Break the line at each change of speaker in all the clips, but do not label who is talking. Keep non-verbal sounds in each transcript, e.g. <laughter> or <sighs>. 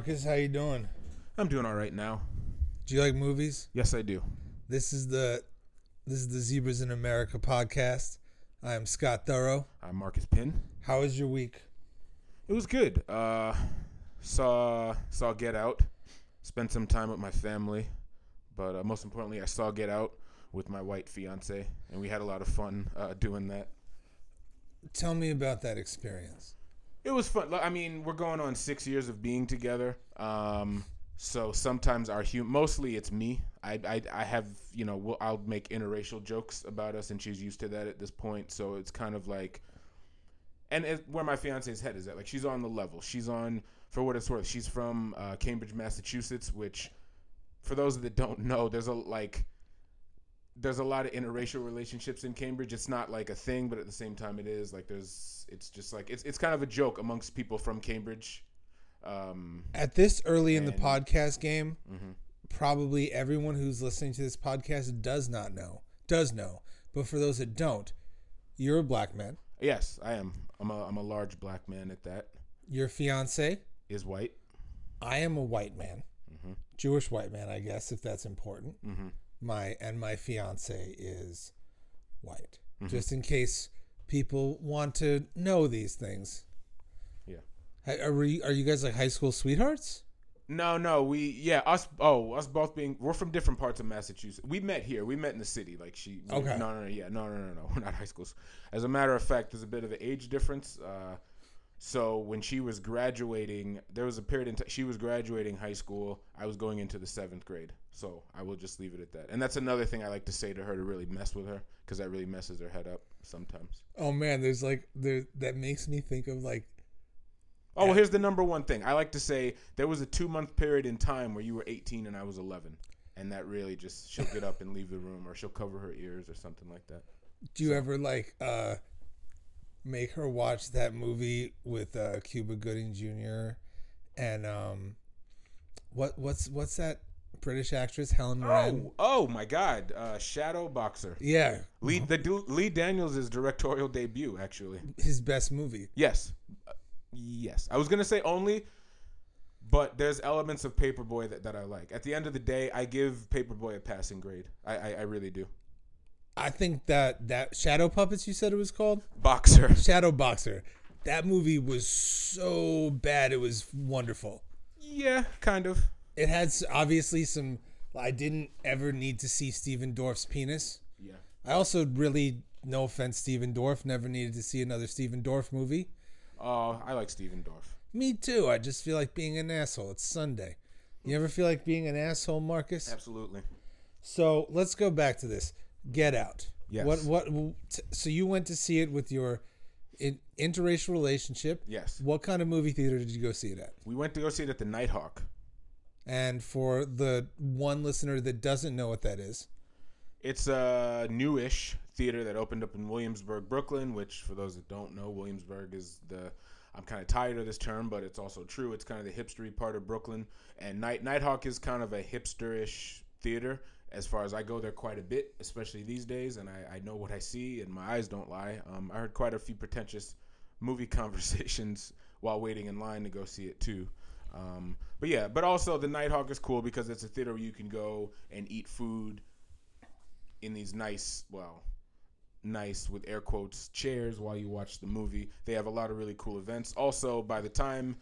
Marcus? How you doing?
I'm doing all right now.
Do you like movies?
Yes, I do.
This is the this is the Zebras in America podcast. I am Scott Thorough.
I'm Marcus Pin.
How was your week?
It was good. Uh, saw saw Get Out. Spent some time with my family, but uh, most importantly, I saw Get Out with my white fiance, and we had a lot of fun uh, doing that.
Tell me about that experience.
It was fun. I mean, we're going on six years of being together. Um, so sometimes our hum- mostly it's me. I, I, I have you know we'll, I'll make interracial jokes about us, and she's used to that at this point. So it's kind of like, and it, where my fiance's head is at, like she's on the level. She's on for what it's worth. She's from uh, Cambridge, Massachusetts, which for those that don't know, there's a like there's a lot of interracial relationships in Cambridge. It's not like a thing, but at the same time, it is. Like there's, it's just like it's it's kind of a joke amongst people from Cambridge. Um,
At this early in the
And-
podcast game,
mhm.
probably everyone who's listening to this podcast does not know, does know. But for those that don't, you're a black man.
Yes, I am. I'm a I'm a large black man at that.
Your fiance,
Is white.
I am a white man,
Mhm.
Jewish white man, I guess, if that's important.
Mm-hmm.
My and my fiance is white.
Mhm.
Just in case people want to know these things.
Yeah.
Are we, are you guys like high school sweethearts?
No, no, we yeah us. Oh, us both being we're from different parts of Massachusetts. We met here. We met in the city. Like she.
Okay.
No, no, no. Yeah, no, no, no, no. <laughs> We're not high schools. As a matter of fact, there's a bit of an age difference. Uh, so when she was graduating, there was a period in t- she was graduating high school. I was going into the seventh grade. So I will just leave it at that. And that's another thing I like to say to her to really mess with her because that really messes her head up sometimes.
Oh man, there's like there that makes me think of like
Oh, well, here's the number one thing. I like to say there was a two month period in time where you were 18 and I was 11. And that really just, she'll get up and leave the room or she'll cover her ears or something like that.
do you ever like uh make her watch that movie with uh Cuba Gooding Jr. and um what what's what's that British actress Helen Mirren?
Oh, oh my God. Uh, Shadow Boxer.
Yeah,
Lee, the, Lee Daniels' directorial debut, actually.
his best movie.
Yes. Uh, yes. I was going to say only, but there's elements of Paperboy that, that I like. At the end of the day, I give Paperboy a passing grade. I, I, I really do.
I think that that Shadow Puppets you said it was called
Boxer.
Shadow Boxer. That movie was so bad it was wonderful.
Yeah, kind of.
It had obviously some. I didn't ever need to see Stephen Dorff's penis.
Yeah.
I also really, no offense, Stephen Dorff, never needed to see another Stephen Dorff movie.
Oh, I like Stephen Dorff.
Me too. I just feel like being an asshole. It's Sunday. You ever feel like being an asshole, Marcus?
Absolutely.
So let's go back to this. Get Out.
Yes.
What? What? So you went to see it with your in, interracial relationship.
Yes.
What kind of movie theater did you go see it at?
We went to go see it at the Nitehawk.
And for the one listener that doesn't know what that is,
It's a newish theater that opened up in Williamsburg, Brooklyn, which for those that don't know, Williamsburg is the I'm kind of tired of this term, but it's also true. It's kind of the hipstery part of Brooklyn, and Night Nitehawk is kind of a hipsterish theater. As far as I go there quite a bit, especially these days, and I, I know what I see, and my eyes don't lie. Um, I heard quite a few pretentious movie <laughs> conversations while waiting in line to go see it too. Um, but yeah, but also the Nitehawk is cool because it's a theater where you can go and eat food in these nice, well, nice with air quotes chairs while you watch the movie. They have a lot of really cool events. Also, by the time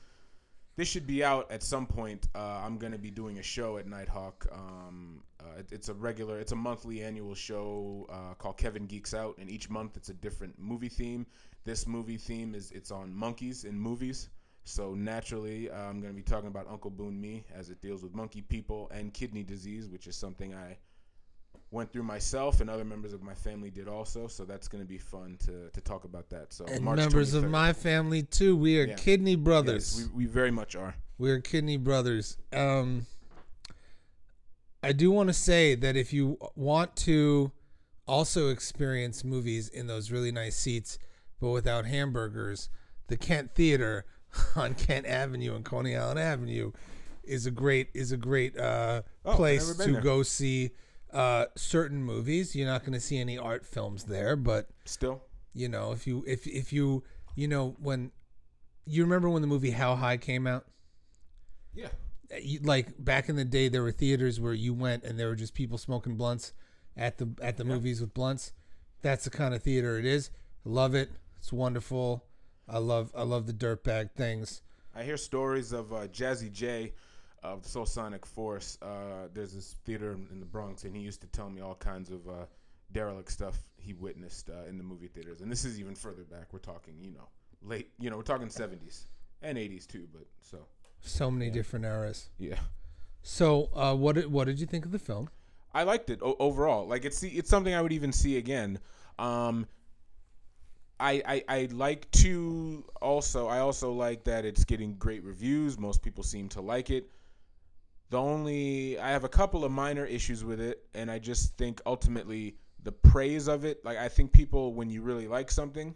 this should be out at some point, uh, I'm going to be doing a show at Nitehawk. Um, uh, it- it's a regular, it's a monthly annual show uh, called Kevin Geeks Out, and each month it's a different movie theme. This movie theme is it's on monkeys in movies. So naturally, uh, I'm going to be talking about Uncle Boonmee as it deals with monkey people and kidney disease, which is something I went through myself and other members of my family did also. So that's going to be fun to, to talk about that. So
and
March
members of my family too. We are
Yeah.
kidney brothers.
Yes, we, we very much are.
we are kidney brothers. Um, I do want to say that if you want to also experience movies in those really nice seats, but without hamburgers, the Kent Theater <laughs> on Kent Avenue and Coney Island Avenue is a great is a great uh,
Oh,
place to
there.
go see uh, certain movies. You're not going to see any art films there, but
Still,
you know if you if if you you know when you remember when the movie How High came out.
Yeah.
You- Like back in the day, there were theaters where you went and there were just people smoking blunts at the at the movies with blunts. That's the kind of theater it is. I love it. It's wonderful. I love I love the dirtbag things.
I hear stories of uh, Jazzy Jay of the Soulsonic Force. Uh, there's this theater in the Bronx, and he used to tell me all kinds of uh, derelict stuff he witnessed uh, in the movie theaters. And this is even further back. We're talking, you know, late, you know, we're talking 70s and 80s too. But so,
So many different eras.
yeah.
So, uh, what did, what did you think of the film?
I liked it o- overall. Like it's it's something I would even see again. Um, I, I I like to also I also like that it's getting great reviews. Most people seem to like it. The only I have a couple of minor issues with it, and I just think ultimately the praise of it. Like I think people when you really like something,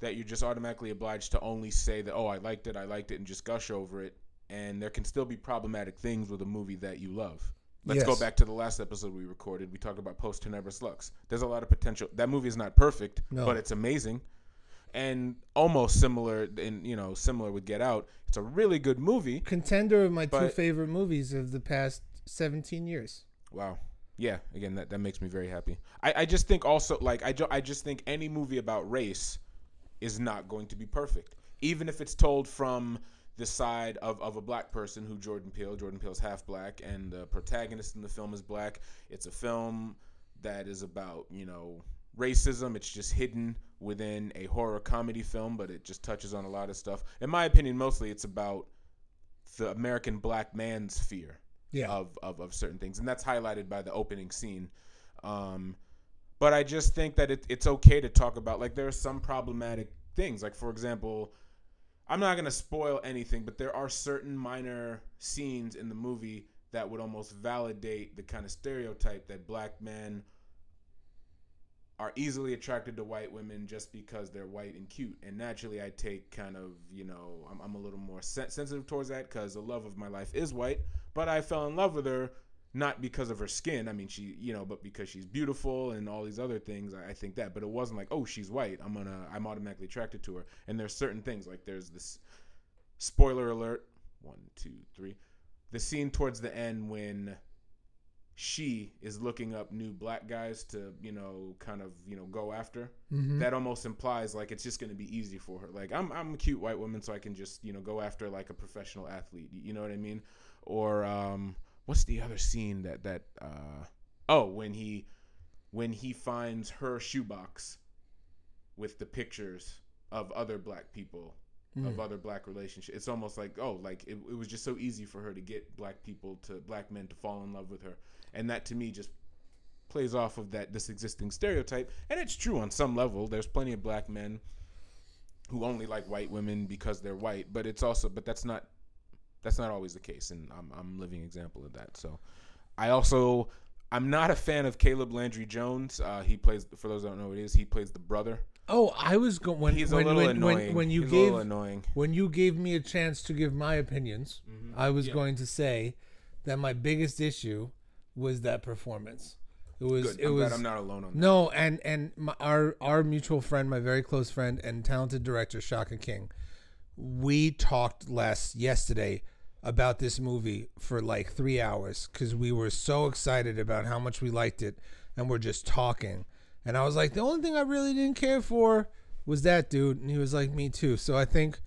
that you're just automatically obliged to only say that oh I liked it I liked it and just gush over it. And there can still be problematic things with a movie that you love. Let's go back to the last episode we recorded. We talked about Post Tenebras Lux. There's a lot of potential. That movie is not perfect,
No.
but it's amazing, and almost similar. In you know, similar with Get Out. It's a really good movie.
Contender of my two favorite movies of the past 17 years.
Wow. Yeah. Again, that, that makes me very happy. I, I just think also like I, ju- I just think any movie about race is not going to be perfect, even if it's told from the side of, of a black person who Jordan Peele. Jordan Peele's half black, and the protagonist in the film is black. It's a film that is about you know racism. It's just hidden within a horror comedy film, but it just touches on a lot of stuff. In my opinion, mostly it's about the American black man's fear
Yeah.
of, of, of certain things, and that's highlighted by the opening scene. Um, but I just think that it, it's okay to talk about like there are some problematic things. Like for example, I'm not gonna spoil anything, but there are certain minor scenes in the movie that would almost validate the kind of stereotype that black men are easily attracted to white women just because they're white and cute. And naturally, I take kind of, you know, I'm, I'm a little more sen- sensitive towards that because the love of my life is white. But I fell in love with her not because of her skin. I mean, she, you know, but because she's beautiful and all these other things. I, I think that. But it wasn't like, oh, she's white. I'm gonna, I'm automatically attracted to her. And there's certain things like there's this spoiler alert. One, two, three. The scene towards the end when she is looking up new black guys to you know kind of you know go after.
Mhm.
that almost implies like it's just going to be easy for her. Like I'm, I'm a cute white woman so i can just you know go after like a professional athlete. You know what i mean? Or um what's the other scene that that uh oh when he when he finds her shoebox with the pictures of other black people of other black relationships it's almost like oh like it, it was just so easy for her to get black people to black men to fall in love with her. And that to me just plays off of that this existing stereotype. And it's true on some level. There's plenty of black men who only like white women because they're white. But it's also but that's not that's not always the case. And i'm i'm a living example of that. So i also i'm not a fan of caleb landry jones. Uh, he plays for those that don't know who it is he plays the brother
Oh, I was going when
he's
when
a little
when,
annoying
when when you
He's a
gave
little annoying
when you gave me a chance to give my opinions, mm-hmm. I was
Yeah.
going to say that my biggest issue was that performance. It was
Good.
it
I'm
was
I'm not alone on that.
no, and and my, our our mutual friend, my very close friend and talented director Shaka King, we talked last yesterday about this movie for like three hours because we were so excited about how much we liked it, and we're just talking. And I was like, the only thing I really didn't care for was that dude, and he was like, me too. So I think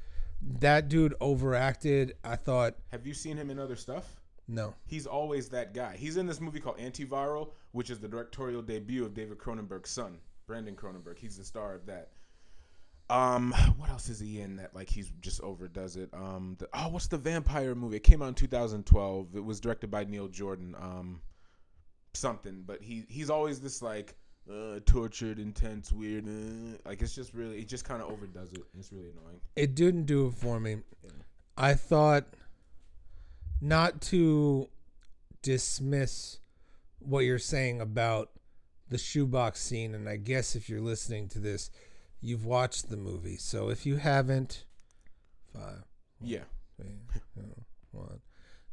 that dude overacted. I thought,
Have you seen him in other stuff?
no,
He's always that guy. He's in this movie called Antiviral, which is the directorial debut of David Cronenberg's son, Brandon Cronenberg. He's the star of that. Um, what else is he in that like he's just overdoes it? Um, the, oh, what's the vampire movie? It came out in 2012. It was directed by Neil Jordan. Um, something, but he he's always this like uh, tortured, intense, weird. Uh, like it's just really, it just kind of overdoes it. It's really annoying.
it didn't do it for me. I thought not to dismiss what you're saying about the shoebox scene, and I guess if you're listening to this, you've watched the movie. So if you haven't, five,
Yeah,
three, two, one.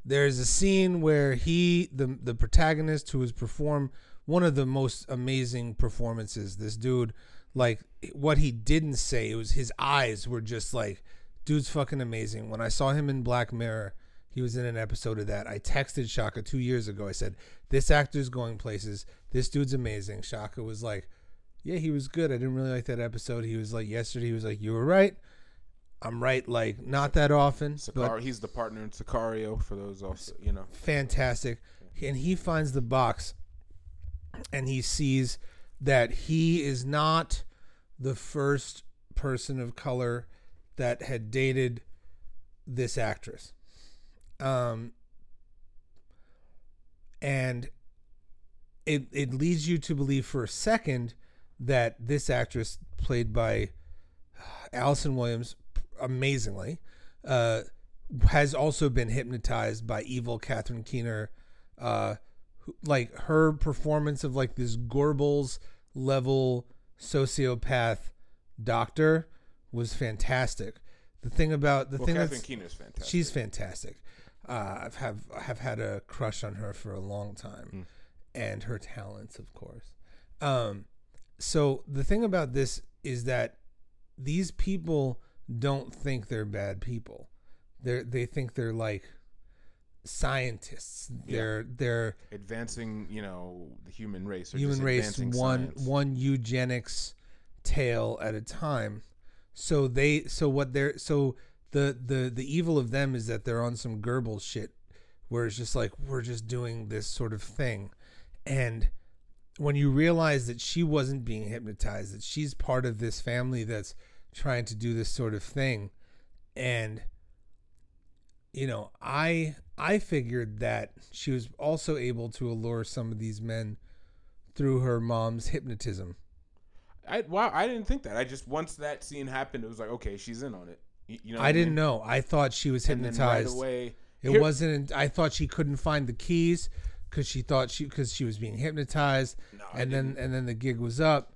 There's a scene where he, the the protagonist, who has performed one of the most amazing performances. This dude, like what he didn't say, it was his eyes were just like, dude's fucking amazing. When I saw him in Black Mirror, He was in an episode of that. I texted Shaka two years ago. I said, This actor's going places. This dude's amazing. Shaka was like, Yeah, he was good. I didn't really like that episode. He was like, Yesterday, he was like, You were right. I'm right, like, not that often. but
he's the partner in Sicario for those also, you know.
fantastic. And he finds the box and he sees that he is not the first person of color that had dated this actress. Um and it it leads you to believe for a second that this actress played by Allison Williams amazingly uh has also been hypnotized by evil Catherine Keener. Uh, like her performance of like this Goebbels level sociopath doctor was fantastic. The thing about the
Well,
thing
Catherine Keener's fantastic.
she's fantastic. Uh, I've have have had a crush on her for a long time,
Mm.
and her talents, of course. Um, so the thing about this is that these people don't think they're bad people. They they think they're like scientists. They're they're
advancing, you know, the human race. Or
human race one
science.
one eugenics tale at a time. So they so what they're so the the the evil of them is that they're on some Goebbels shit where it's just like we're just doing this sort of thing. And when you realize that she wasn't being hypnotized, that she's part of this family that's trying to do this sort of thing and you know, I I figured that she was also able to allure some of these men through her mom's hypnotism.
I wow, I didn't think that. I just once that scene happened, it was like, okay, she's in on it. You, you know,
I didn't
mean?
know. I thought she was
then right
hypnotized.
away,
it
here-
wasn't. I thought she couldn't find the keys because she thought she because she was being hypnotized,
No,
and then and then the gig was up.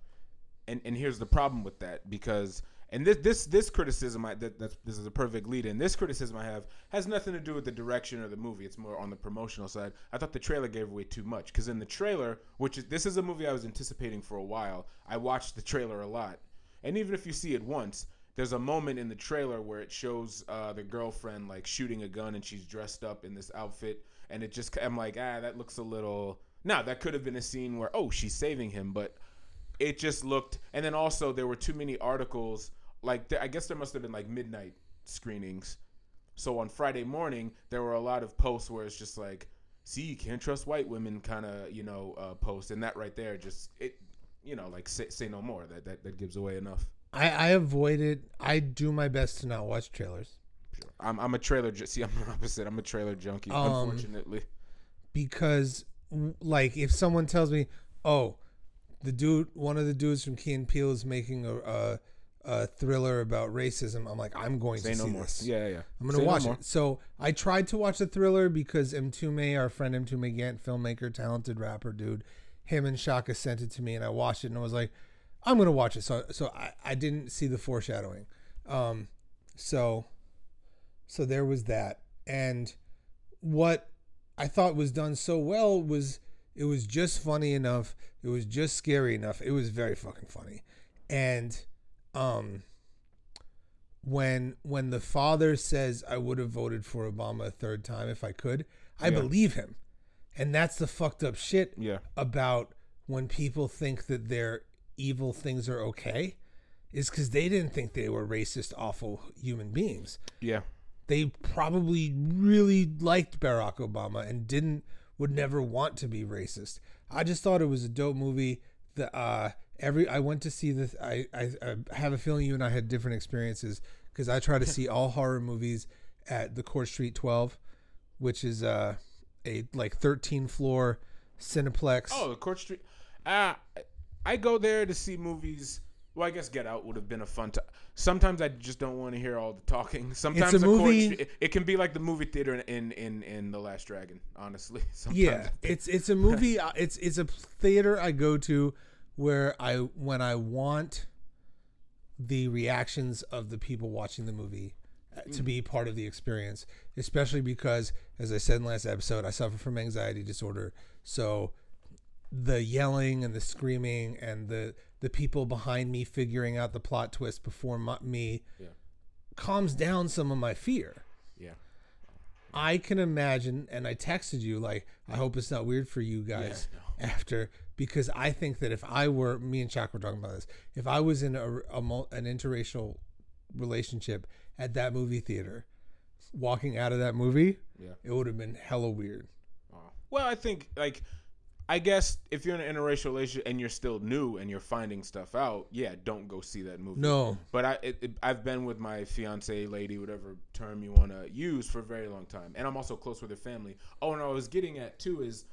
and and here's the problem with that because and this this this criticism I that that's, this is a perfect lead in. This criticism I have has nothing to do with the direction of the movie. It's more on the promotional side. I thought the trailer gave away too much because in the trailer, which is this is a movie I was anticipating for a while. I watched the trailer a lot, and even if you see it once. There's a moment in the trailer where it shows uh, the girlfriend like shooting a gun and she's dressed up in this outfit, and it just I'm like, ah, that looks a little. Now that could have been a scene where oh she's saving him, but it just looked and then also there were too many articles like i guess there must have been like midnight screenings so on friday morning there were a lot of posts where it's just like see you can't trust white women kind of you know uh, post and that right there just it you know like say, say no more that, that that gives away enough
I, I it. I do my best to not watch trailers
Sure. I'm, I'm a trailer see i'm the opposite i'm a trailer junkie
Um,
unfortunately
because, like, if someone tells me, "Oh, the dude, one of the dudes from Key and Peele is making a, a, a thriller about racism," I'm like, I'm going
say
to
no
see
more
this.
yeah yeah
I'm gonna
Say no
watch
more.
it. So I tried to watch the thriller because M2May, our friend M2May Gant, filmmaker, talented rapper dude, him and Shaka sent it to me, and I watched it, and I was like, I'm gonna watch it. So so I, I didn't see the foreshadowing. Um, so so there was that, and what I thought was done so well was it was just funny enough. It was just scary enough. It was very fucking funny, and um when when the father says I would have voted for Obama a third time if I could, I
Yeah.
believe him. And that's the fucked up shit
yeah
about when people think that their evil things are okay is cuz they didn't think they were racist awful human beings.
yeah
They probably really liked Barack Obama and didn't would never want to be racist. I just thought it was a dope movie. The uh every I went to see this I I, I have a feeling you and I had different experiences because I try to see all horror movies at the Court Street 12, which is uh a like 13 floor Cineplex.
Oh, the Court Street. Uh, I go there to see movies. Well, I guess Get Out would have been a fun time. Sometimes I just don't want to hear all the talking. Sometimes
a
the Court
movie-
Street- it, it can be like the movie theater in in in, the Last Dragon. Honestly, <laughs> Sometimes
Yeah, it's it's a movie. <laughs> uh, it's it's a theater I go to where I when I want the reactions of the people watching the movie uh, to be part of the experience, especially because, as I said in last episode, I suffer from anxiety disorder. So the yelling and the screaming and the the people behind me figuring out the plot twist before my, me
Yeah.
calms down some of my fear.
yeah.
I can imagine, and I texted you like, I hope it's not weird for you guys after because I think that if I were me and Chuck were talking about this, if I was in a, a an interracial relationship at that movie theater, walking out of that movie,
Yeah.
it would have been hella weird.
Well, I think like I guess if you're in an interracial relationship and you're still new and you're finding stuff out, yeah, don't go see that movie.
No,
But I, it, it, I've been with my fiance, lady, whatever term you want to use, for a very long time, and I'm also close with her family. Oh, and I was getting at too is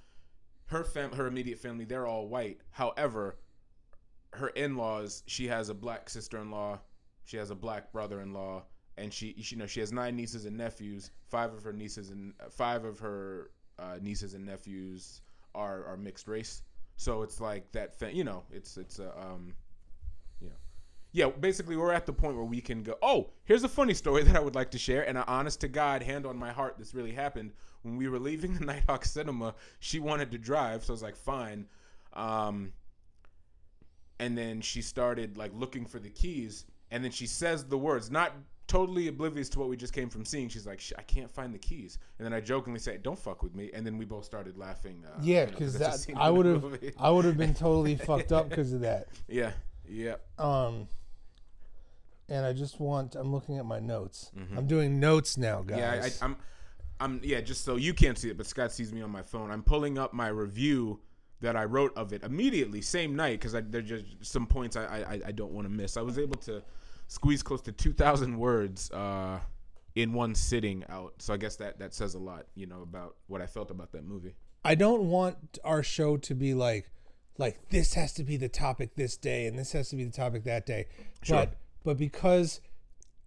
her fam, her immediate family, they're all white. However, her in-laws, she has a black sister-in-law, she has a black brother-in-law, and she, you know, she has nine nieces and nephews. Five of her nieces and five of her uh, nieces and nephews are are mixed race. So it's like that, thing, you know, it's it's a um, you know, yeah. Basically, we're at the point where we can go. Oh, here's a funny story <laughs> that I would like to share, and an honest to God, hand on my heart, this really happened when we were leaving <laughs> the Nitehawk Cinema. She wanted to drive, so I was like, fine. Um, and then she started like looking for the keys, and then she says the words, not totally oblivious to what we just came from seeing. She's like, I can't find the keys, and then I jokingly say, "Don't fuck with me," and then we both started laughing. Uh,
yeah,
you know,
because that I would have. I would have been totally <laughs> fucked up because of that.
Yeah, yeah.
Um, and I just want I'm looking at my notes. I'm doing notes now, guys.
Mm-hmm. Yeah, I, I'm, I'm. Yeah, just so you can't see it, but Scott sees me on my phone. I'm pulling up my review that I wrote of it immediately, same night, because there's just some points I, I, I don't want to miss. I was able to squeeze close to 2,000 words uh, in one sitting out. So I guess that that says a lot, you know, about what I felt about that movie.
I don't want our show to be like like this has to be the topic this day and this has to be the topic that day.
Sure.
But but because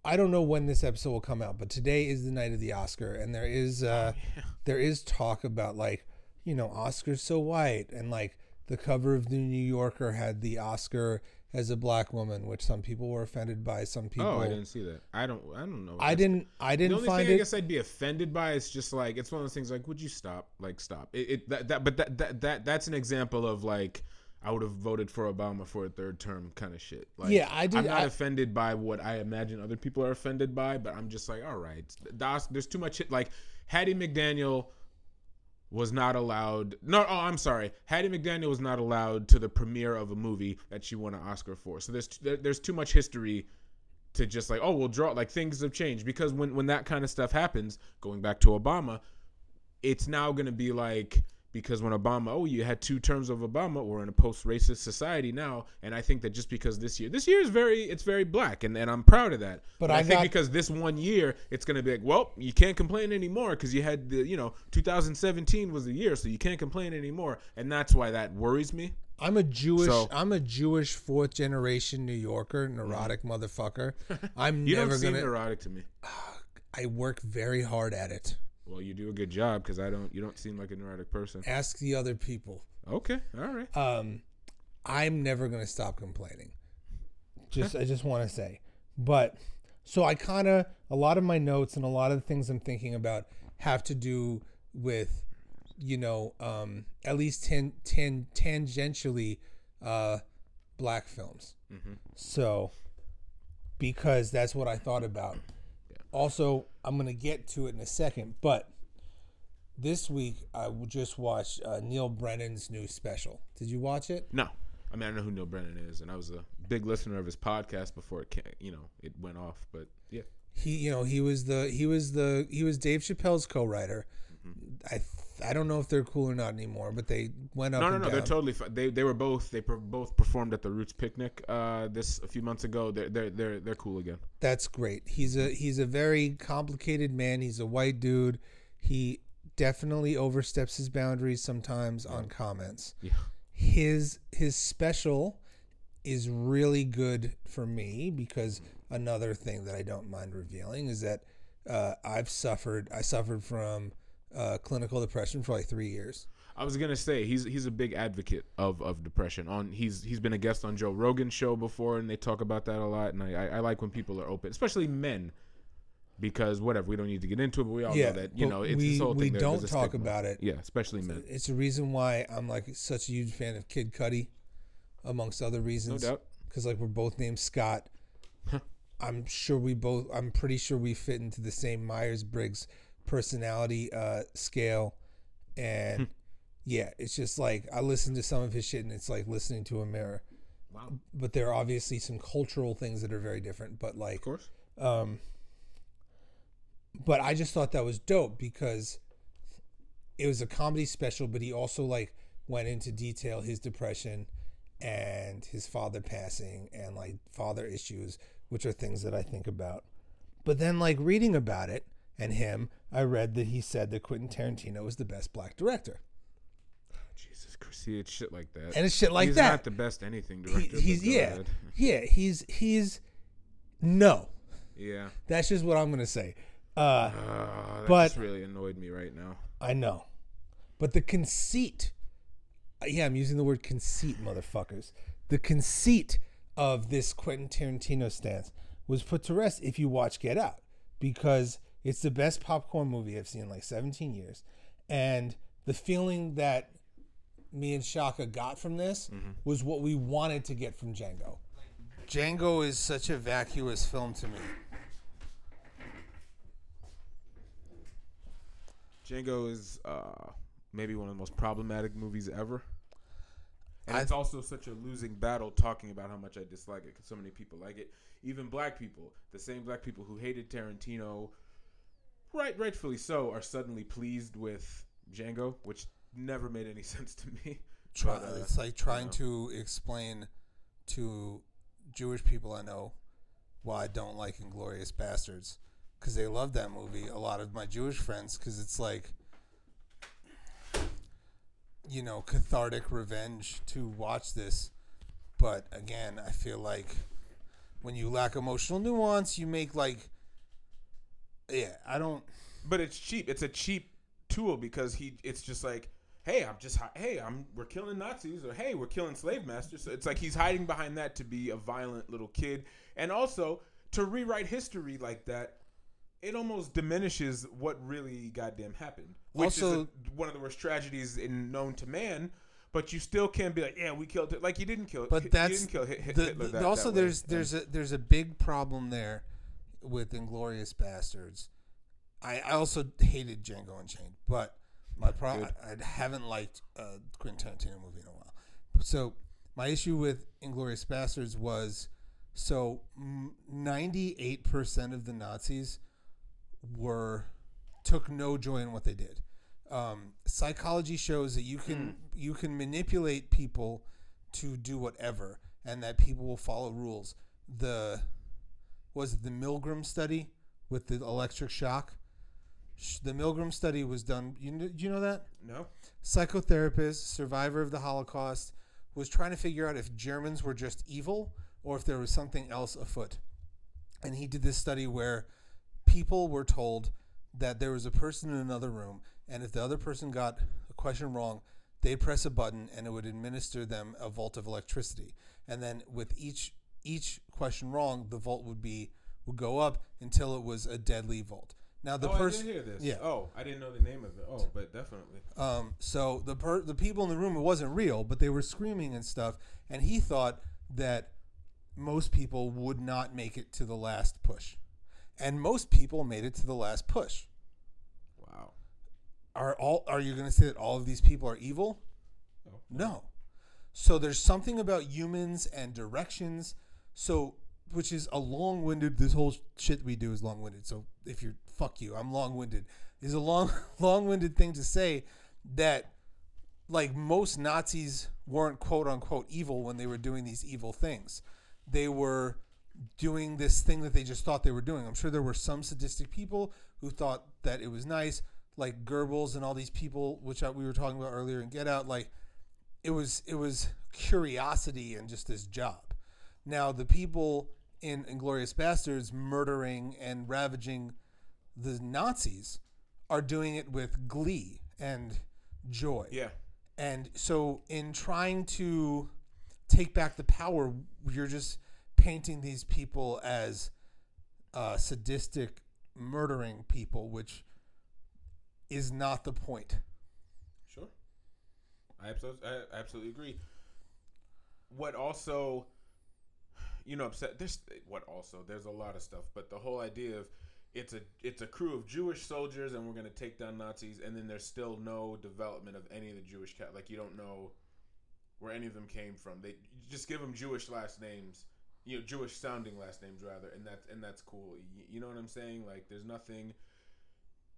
I don't know when this episode will come out, but today is the night of the Oscar and there is uh <laughs> there is talk about like, you know, Oscar's so white and like the cover of the New Yorker had the Oscar as a black woman, which some people were offended by, some people
Oh, I didn't see that. I don't. I don't know.
I didn't I didn't The
only
find
thing I guess I'd be offended by is just like it's one of those things like would you stop like stop it, it that, that but that, that that that's an example of like I would have voted for Obama for a third term kind of shit. Like,
Yeah, I did-
I'm not
I-
offended by what I imagine other people are offended by, but I'm just like, all right, that's, there's too much. Like Hattie McDaniel was not allowed. No, oh, I'm sorry. Hattie McDaniel was not allowed to the premiere of a movie that she won an Oscar for. So there's there, there's too much history to just like, oh, we'll draw. Like things have changed because when when that kind of stuff happens, going back to Obama, it's now going to be like because when Obama, oh, you had two terms of Obama, we're in a post-racist society now, and I think that just because this year, this year is very, it's very black, and, and I'm proud of that.
But
But
I
I, think
got-
because this one year, it's going to be like, well, you can't complain anymore because you had the, you know, 2017 was the year, so you can't complain anymore, and that's why that worries me.
I'm a Jewish.
So-
I'm a Jewish fourth generation New Yorker, neurotic motherfucker. <laughs> I'm
Mm-hmm. You
never
don't seem
gonna.
neurotic to me. <sighs>
I work very hard at it.
Well, you do a good job because I don't. You don't seem like a neurotic person.
Ask the other people.
Okay, all right.
Um, I'm never gonna stop complaining. Just I just want to say, but so I kind of a lot of my notes and a lot of the things I'm thinking about have to do with, you know, um, at least ten, ten, tangentially, uh, black films. So, because that's what I thought about. Also, I'm gonna get to it in a second, but this week I just watched uh, Neal Brennan's new special. Did you watch it?
No, I mean I know who Neal Brennan is, and I was a big listener of his podcast before it, ca- you know, it went off. But yeah,
He, you know, he was the he was the he was Dave Chappelle's co-writer. I I don't know if they're cool or not anymore, but they went up.
no, no, no, they're totally. Fi- they they were both they per- both performed at the Roots picnic uh, this a few months ago. They're they're they're they're cool again.
That's great. He's a he's a very complicated man. He's a white dude. He definitely oversteps his boundaries sometimes on comments.
Yeah.
His his special is really good for me because another thing that I don't mind revealing is that uh, I've suffered I suffered from uh, clinical depression for like three years.
I was gonna say he's he's a big advocate of, of depression. On he's he's been a guest on Joe Rogan's show before, and they talk about that a lot. And I, I, like when people are open, especially men, because whatever we don't need to get into it, but we all
Yeah,
know that you know it's
we-
this whole
we
thing. there-
don't talk
stigma.
about it.
Yeah, especially men.
It's a reason why I'm like such a huge fan of Kid Cudi, amongst other reasons.
No doubt.
because like we're both named Scott. I'm sure we both. I'm pretty sure we fit into the same Myers Briggs personality uh, scale, and
Hmm.
yeah, it's just like I listen to some of his shit, and it's like listening to a mirror.
Wow.
But there are obviously some cultural things that are very different. But like,
Of course.
um, but I just thought that was dope because it was a comedy special, but he also like went into detail his depression and his father passing and like father issues, which are things that I think about. But then like reading about it and him, I read that he said that Quentin Tarantino was the best black director.
Jesus Christ, see, it's shit like that.
And it's shit like
he's
that.
He's not the best anything
He-
director.
he's yeah. <laughs> Yeah, he's he's no.
Yeah.
That's just what I'm going to say. Uh
Uh,
But-
really annoyed me right now.
I know. But the conceit, uh, yeah, I'm using the word conceit, motherfuckers. The conceit of this Quentin Tarantino stance was put to rest if you watch Get Out because it's the best popcorn movie I've seen in like 17 years. And the feeling that me and Shaka got from this was what we wanted to get from Django. Django is such a vacuous film to me.
Django is uh, maybe one of the most problematic movies ever. And
I-
it's also such a losing battle talking about how much I dislike it because so many people like it. Even black people, the same black people who hated Tarantino, right, rightfully so, are suddenly pleased with Django, which never made any <laughs> sense to me.
try,
uh,
it's like trying
know.
to explain to Jewish people I know why I don't like Inglourious Basterds because they love that movie. A lot of my Jewish friends because it's like you know cathartic revenge to watch this. But again, I feel like when you lack emotional nuance, you make like yeah, I don't.
But it's cheap. It's a cheap tool because he. It's just like, hey, I'm just hey, I'm we're killing Nazis or hey, we're killing slave masters. So it's like he's hiding behind that to be a violent little kid, and also to rewrite history like that. It almost diminishes what really goddamn happened, which is
Also-
a, one of the worst tragedies in known to man. But you still can't be like, yeah, we killed it. Like you didn't kill.
But
Hit-
that's
you didn't kill Hit- Hit-
the,
Hitler.
the-
that,
also
that
there's there's a there's a big problem there with Inglourious Basterds. I, I also hated Django Unchained, but my pro
Good.
I, I haven't liked a Quentin Tarantino movie in a while. So my issue with Inglourious Basterds was so ninety eight percent of the Nazis were took no joy in what they did. Um, psychology shows that you can you can manipulate people to do whatever, and that people will follow rules. The was it the Milgram study with the electric shock? The Milgram study was done. You kn- do you know that?
no.
psychotherapist, survivor of the Holocaust, was trying to figure out if Germans were just evil or if there was something else afoot. And he did this study where people were told that there was a person in another room, and if the other person got a question wrong, they'd press a button and it would administer them a volt of electricity. And then with each each question wrong, the volt would be would go up until it was a deadly volt. Now the
oh, I
person
hear this.
yeah.
Oh, I didn't know the name of it. Oh, but definitely.
um, so the per- the people in the room it wasn't real, but they were screaming and stuff, and he thought that most people would not make it to the last push, and most people made it to the last push.
Wow.
Are all are you going to say that all of these people are evil?
Oh.
No. So there's something about humans and directions. So which is a long-winded. This whole shit we do is long-winded. So if you're fuck you, I'm long-winded. Is a long, <laughs> long-winded thing to say that like most Nazis weren't quote unquote evil when they were doing these evil things. They were doing this thing that they just thought they were doing. I'm sure there were some sadistic people who thought that it was nice, like Goebbels and all these people, which we were talking about earlier in Get Out. Like it was, it was curiosity and just this job. Now the people in Inglourious Basterds murdering and ravaging the Nazis are doing it with glee and joy.
Yeah.
And so, in trying to take back the power, you're just painting these people as uh, sadistic, murdering people, which is not the point.
Sure. I absolutely, I absolutely agree. What also, you know, upset. There's what also. There's a lot of stuff, but the whole idea of it's a it's a crew of Jewish soldiers and we're gonna take down Nazis and then there's still no development of any of the Jewish cat like you don't know where any of them came from. They just give them Jewish last names, you know, Jewish sounding last names rather, and that's and that's cool. You, you know what I'm saying? Like there's nothing.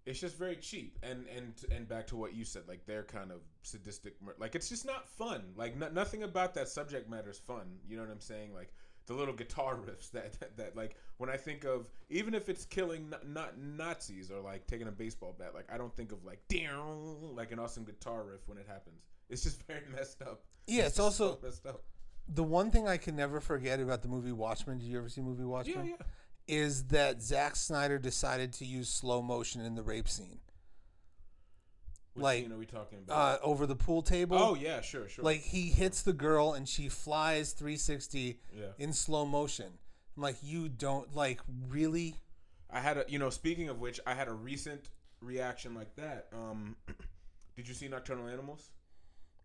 It's just very cheap, and and and back to what you said, like they're kind of sadistic. Like it's just not fun. Like no, nothing about that subject matter is fun. You know what I'm saying? Like the little guitar riffs <laughs> that, that that like when I think of even if it's killing not, not Nazis or like taking a baseball bat, like I don't think of like down <laughs> like an awesome guitar riff when it happens. It's just <laughs> very messed up.
Yeah, it's
just
also
so messed up.
the one thing I can never forget about the movie Watchmen. Did you ever see movie
Yeah,
Watchmen?
yeah.
Is that Zack Snyder decided to use slow motion in the rape scene,
What
Like,
scene are we talking about?
uh, over the pool table.
oh yeah, sure, sure.
Like he hits the girl and she flies 360
yeah.
in slow motion. I'm like, you don't like really?
I had a you know speaking of which, I had a recent reaction like that. Um, <clears throat> did you see Nocturnal Animals?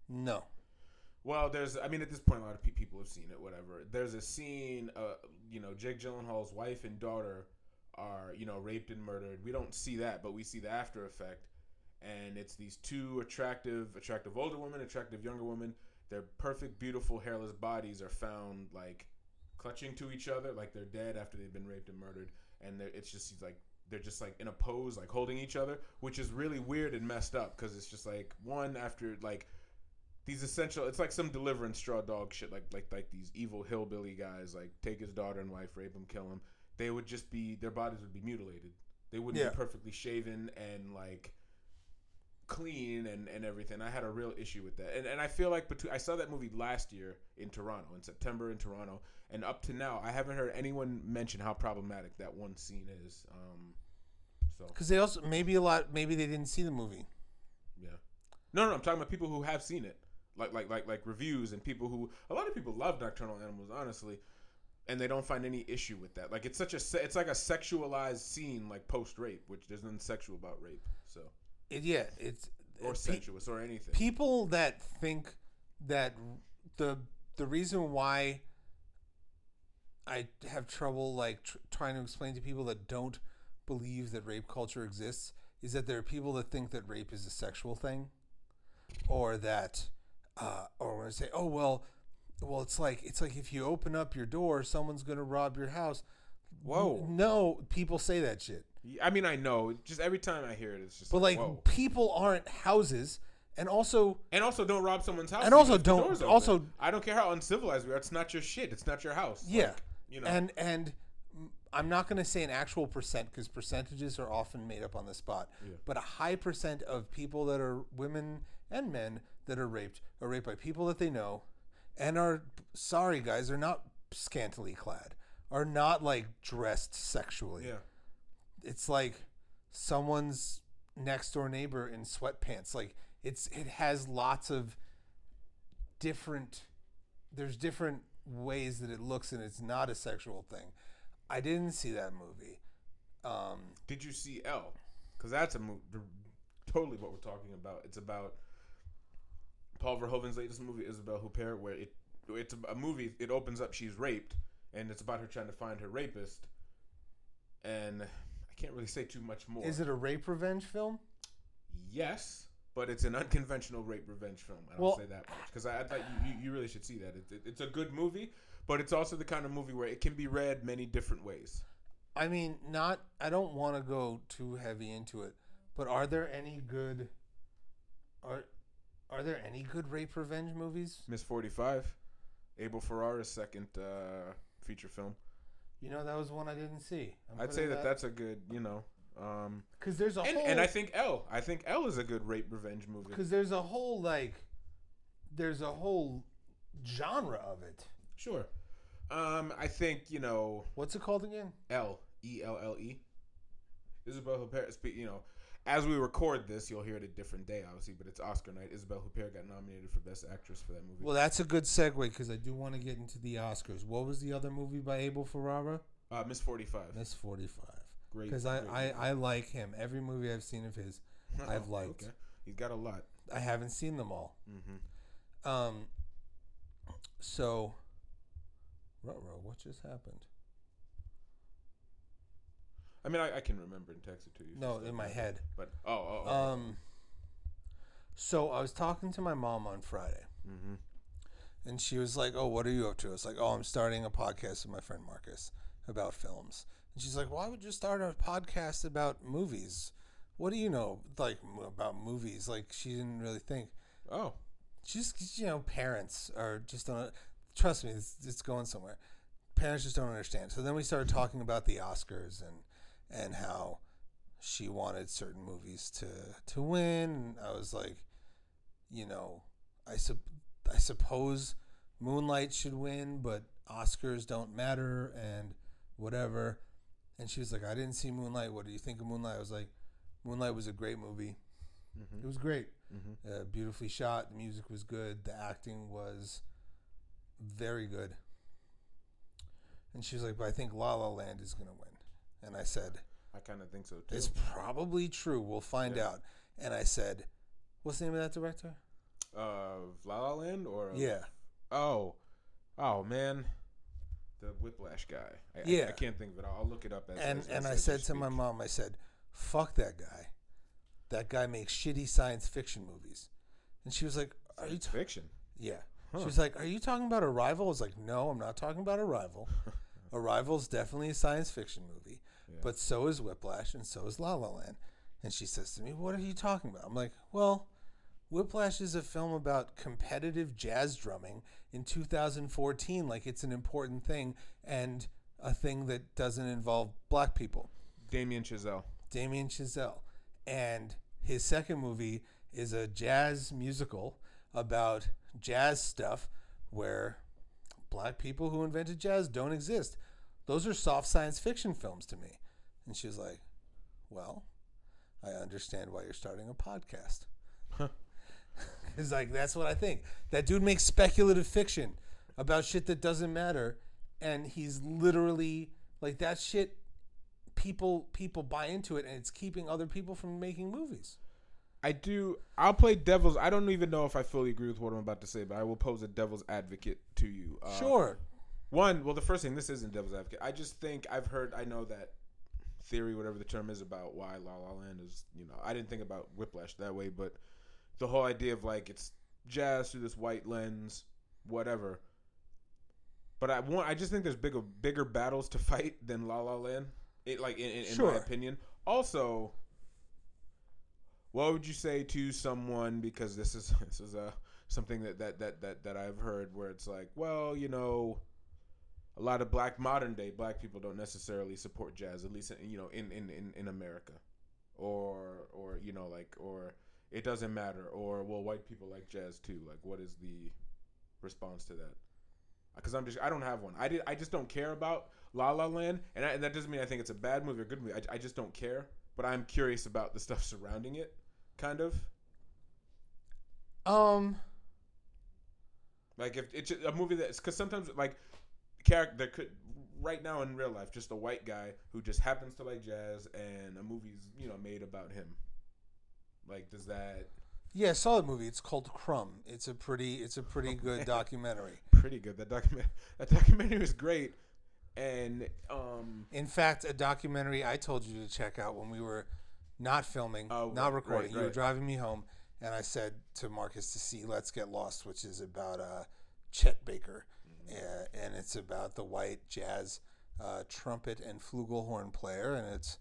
No.
Well, there's I mean at this point a lot of people have seen it. Whatever. There's a scene. Uh, you know, Jake Gyllenhaal's wife and daughter are you know raped and murdered. We don't see that, but we see the after effect. And it's these two attractive, attractive older women, attractive younger women. Their perfect, beautiful, hairless bodies are found like clutching to each other, like they're dead after they've been raped and murdered. And it's just like they're just like in a pose, like holding each other, which is really weird and messed up because it's just like one after like these essential. It's like some deliverance straw dog shit, like like like these evil hillbilly guys, like take his daughter and wife, rape him, kill him. They would just be their bodies would be mutilated. They wouldn't
Yeah.
be perfectly shaven and like clean and, and everything. I had a real issue with that. And and I feel like between I saw that movie last year in Toronto, in September in Toronto, and up to now I haven't heard anyone mention how problematic that one scene is. Um so
Because they also maybe a lot maybe they didn't see the movie.
yeah. No, no, I'm talking about people who have seen it. Like like like like reviews and people who a lot of people love Nocturnal Animals, honestly. And they don't find any issue with that. Like it's such a it's like a sexualized scene like post rape, which there's nothing sexual about rape. So
It, yeah, it's
or
pe-
sensuous or anything.
people that think that the the reason why I have trouble like tr- trying to explain to people that don't believe that rape culture exists is that there are people that think that rape is a sexual thing, or that, uh, or when I say, oh well, well it's like it's like if you open up your door, someone's gonna rob your house.
Whoa.
No, people say that shit.
I mean, I know. Just every time I hear it, it's just.
But like
whoa.
people aren't houses, and also
and also don't rob someone's house.
And also don't- also-
I don't care how uncivilized we are. It's not your shit. It's not your house.
Yeah.
Like, you know.
and and I'm not going to say an actual percent because percentages are often made up on the spot.
Yeah.
But a high percent of people that are women and men that are raped are raped by people that they know, and are sorry guys, are not scantily clad, are not like dressed sexually.
yeah.
It's like someone's next door neighbor in sweatpants. Like it's it has lots of different there's different ways that it looks and it's not a sexual thing. I didn't see that movie. Um,
Did you see Elle? Because that's a movie. Totally what we're talking about. It's about Paul Verhoeven's latest movie, Isabelle Huppert, where it it's a, movie. It opens up. She's raped, and it's about her trying to find her rapist. And can't really say too much more.
is it a rape revenge film?
Yes, but it's an unconventional rape revenge film. I don't
Well-
say that much because I, I thought you, you, you really should see that. It, it, it's a good movie, but it's also the kind of movie where it can be read many different ways.
I mean, not. I don't want to go too heavy into it, but are there any good? Are are there any good rape revenge movies?
Miss Forty Five, Abel Ferrara's second uh, feature film.
You know, that was one I didn't see. I'm
I'd say that that's a good, you know. Um,
because there's a
and,
whole
and I think Elle. I think Elle is a good rape revenge movie.
because there's a whole like there's a whole genre of it.
Sure. Um, I think you know
What's it called again?
L E L L E. Isabelle Huppert. spe- You know, as we record this, you'll hear it a different day, obviously, but it's Oscar night. Isabelle Huppert got nominated for Best Actress for that movie.
Well, that's a good segue because I do want to get into the Oscars. What was the other movie by Abel Ferrara?
uh, Miss Forty Five.
Miss Forty Five.
Great.
Because I, I. I like him. Every movie I've seen of his, <laughs> I've liked.
Okay. He's got a lot.
I haven't seen them all.
hmm
Um. So, Ruh-roh, what just happened?
I mean, I, I can remember and text it to you.
No, in my head.
But oh, oh, oh.
Um. So I was talking to my mom on Friday,
mm-hmm.
and she was like, "Oh, what are you up to?" I was like, "Oh, I'm starting a podcast with my friend Marcus about films." And she's like, "Why would you start a podcast about movies? What do you know like about movies?" Like she didn't really think.
Oh,
She's you know parents are just don't trust me. It's, it's going somewhere. Parents just don't understand. So then we started talking about the Oscars and and how she wanted certain movies to to win. And I was like, you know, I sup- I suppose Moonlight should win, but Oscars don't matter and whatever. And she was like, I didn't see Moonlight. What do you think of Moonlight? I was like, Moonlight was a great movie.
mm-hmm.
It was great
Mm-hmm.
uh, beautifully shot. The music was good. The acting was very good. And she was like, "But I think La La Land is going to win." And I said,
I kind of think so too.
"It's probably true. We'll find
Yeah.
out." And I said, "What's the name of that director?"
Of La La Land or of-
Yeah,
Oh, oh man, the Whiplash guy. I, I- I, can't think of it. I'll, I'll look it up. As,
and
as,
and
as-
I said
you
to my mom, I said, "Fuck that guy. That guy makes shitty science fiction movies." And she was like, "Are you?"
It's
T-?
fiction.
Yeah.
Huh.
She was like, "Are you talking about Arrival?" I was like, "No, I'm not talking about Arrival. <laughs> Arrival's definitely a science fiction movie,
Yeah.
but so is Whiplash and so is La La Land." And she says to me, "What are you talking about?" I'm like, "Well, Whiplash is a film about competitive jazz drumming in 2014, like it's an important thing and a thing that doesn't involve black people."
Damien Chazelle.
Damien Chazelle. And his second movie is a jazz musical about jazz stuff where black people who invented jazz don't exist. Those are soft science fiction films to me. And she was like, Well, I understand why you're starting a podcast.
Huh. <laughs>
it's like, that's what I think. That dude makes speculative fiction about shit that doesn't matter. And he's literally like, that shit people people buy into it and it's keeping other people from making movies.
I do. I'll play devil's. I don't even know if I fully agree with what I'm about to say, but I will pose a devil's advocate to you. Uh,
sure.
One, well, the first thing, this isn't devil's advocate. I just think I've heard, I know that theory, whatever the term is, about why La La Land is, you know, I didn't think about Whiplash that way, but the whole idea of like it's jazz through this white lens, whatever. But I want, I just think there's bigger, bigger battles to <laughs> fight than La La Land. It like in, in, in my opinion. Also, what would you say to someone because this is <laughs> this is a something that that that that that I've heard where it's like, well, you know, a lot of black modern day black people don't necessarily support jazz, at least in, you know in, in in in America, or or you know like or it doesn't matter, or well, white people like jazz too. Like, what is the response to that? Because I'm just I don't have one. I did I just don't care about La La Land, and, I, and that doesn't mean I think it's a bad movie or good movie. I, I just don't care, but I'm curious about the stuff surrounding it, kind of.
Um
Like if it's a movie that's because sometimes like character there could right now in real life just a white guy who just happens to like jazz and a movie's you know made about him. Like does that
yeah, the movie. It's called Crumb. It's a pretty it's a pretty good
man.
documentary. <laughs>
pretty good? That document <laughs> that documentary was great, and um
In fact, a documentary I told you to check out when we were not filming,
Oh,
not
right,
recording. You were driving me home, and I said to Marcus to see Let's Get Lost, which is about uh, Chet Baker. Uh, and it's about the white jazz uh, trumpet and flugelhorn player, and it's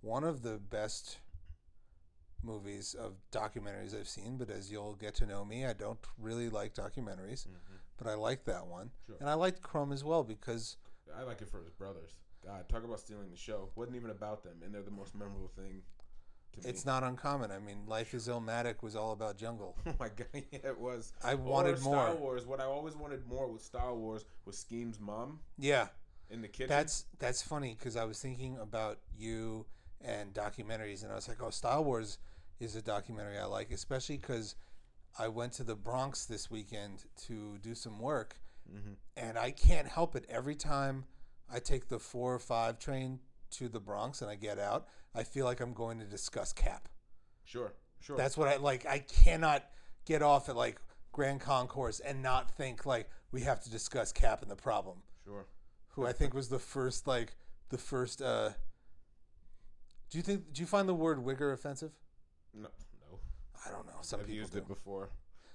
one of the best movies of documentaries I've seen. But as you'll get to know me, I don't really like documentaries, but I like that one,
Sure.
and I liked Crumb as well because.
I like it for his brothers. God, talk about stealing the show. wasn't even about them, and they're the most memorable thing to me.
It's not uncommon. I mean, Life is Illmatic was all about jungle. <laughs>
Oh my god, <laughs> yeah, it was.
I wanted
Star
more.
Wars. What I always wanted more with Style Wars was Skeme's mom
Yeah,
in the kitchen.
that's that's funny because I was thinking about you and documentaries, and I was like, oh, Style Wars is a documentary I like, especially because I went to the Bronx this weekend to do some work,
Mhm.
and I can't help it. Every time I take the four or five train to the Bronx and I get out, I feel like I'm going to discuss Cap.
Sure, sure.
That's what I like. I cannot get off at like Grand Concourse and not think like we have to discuss Cap and the problem,
sure.
who I think was the first like the first uh Do you think? Do you find the word wigger offensive?
No, no.
I don't know. Some
I've
people
used
do.
it before,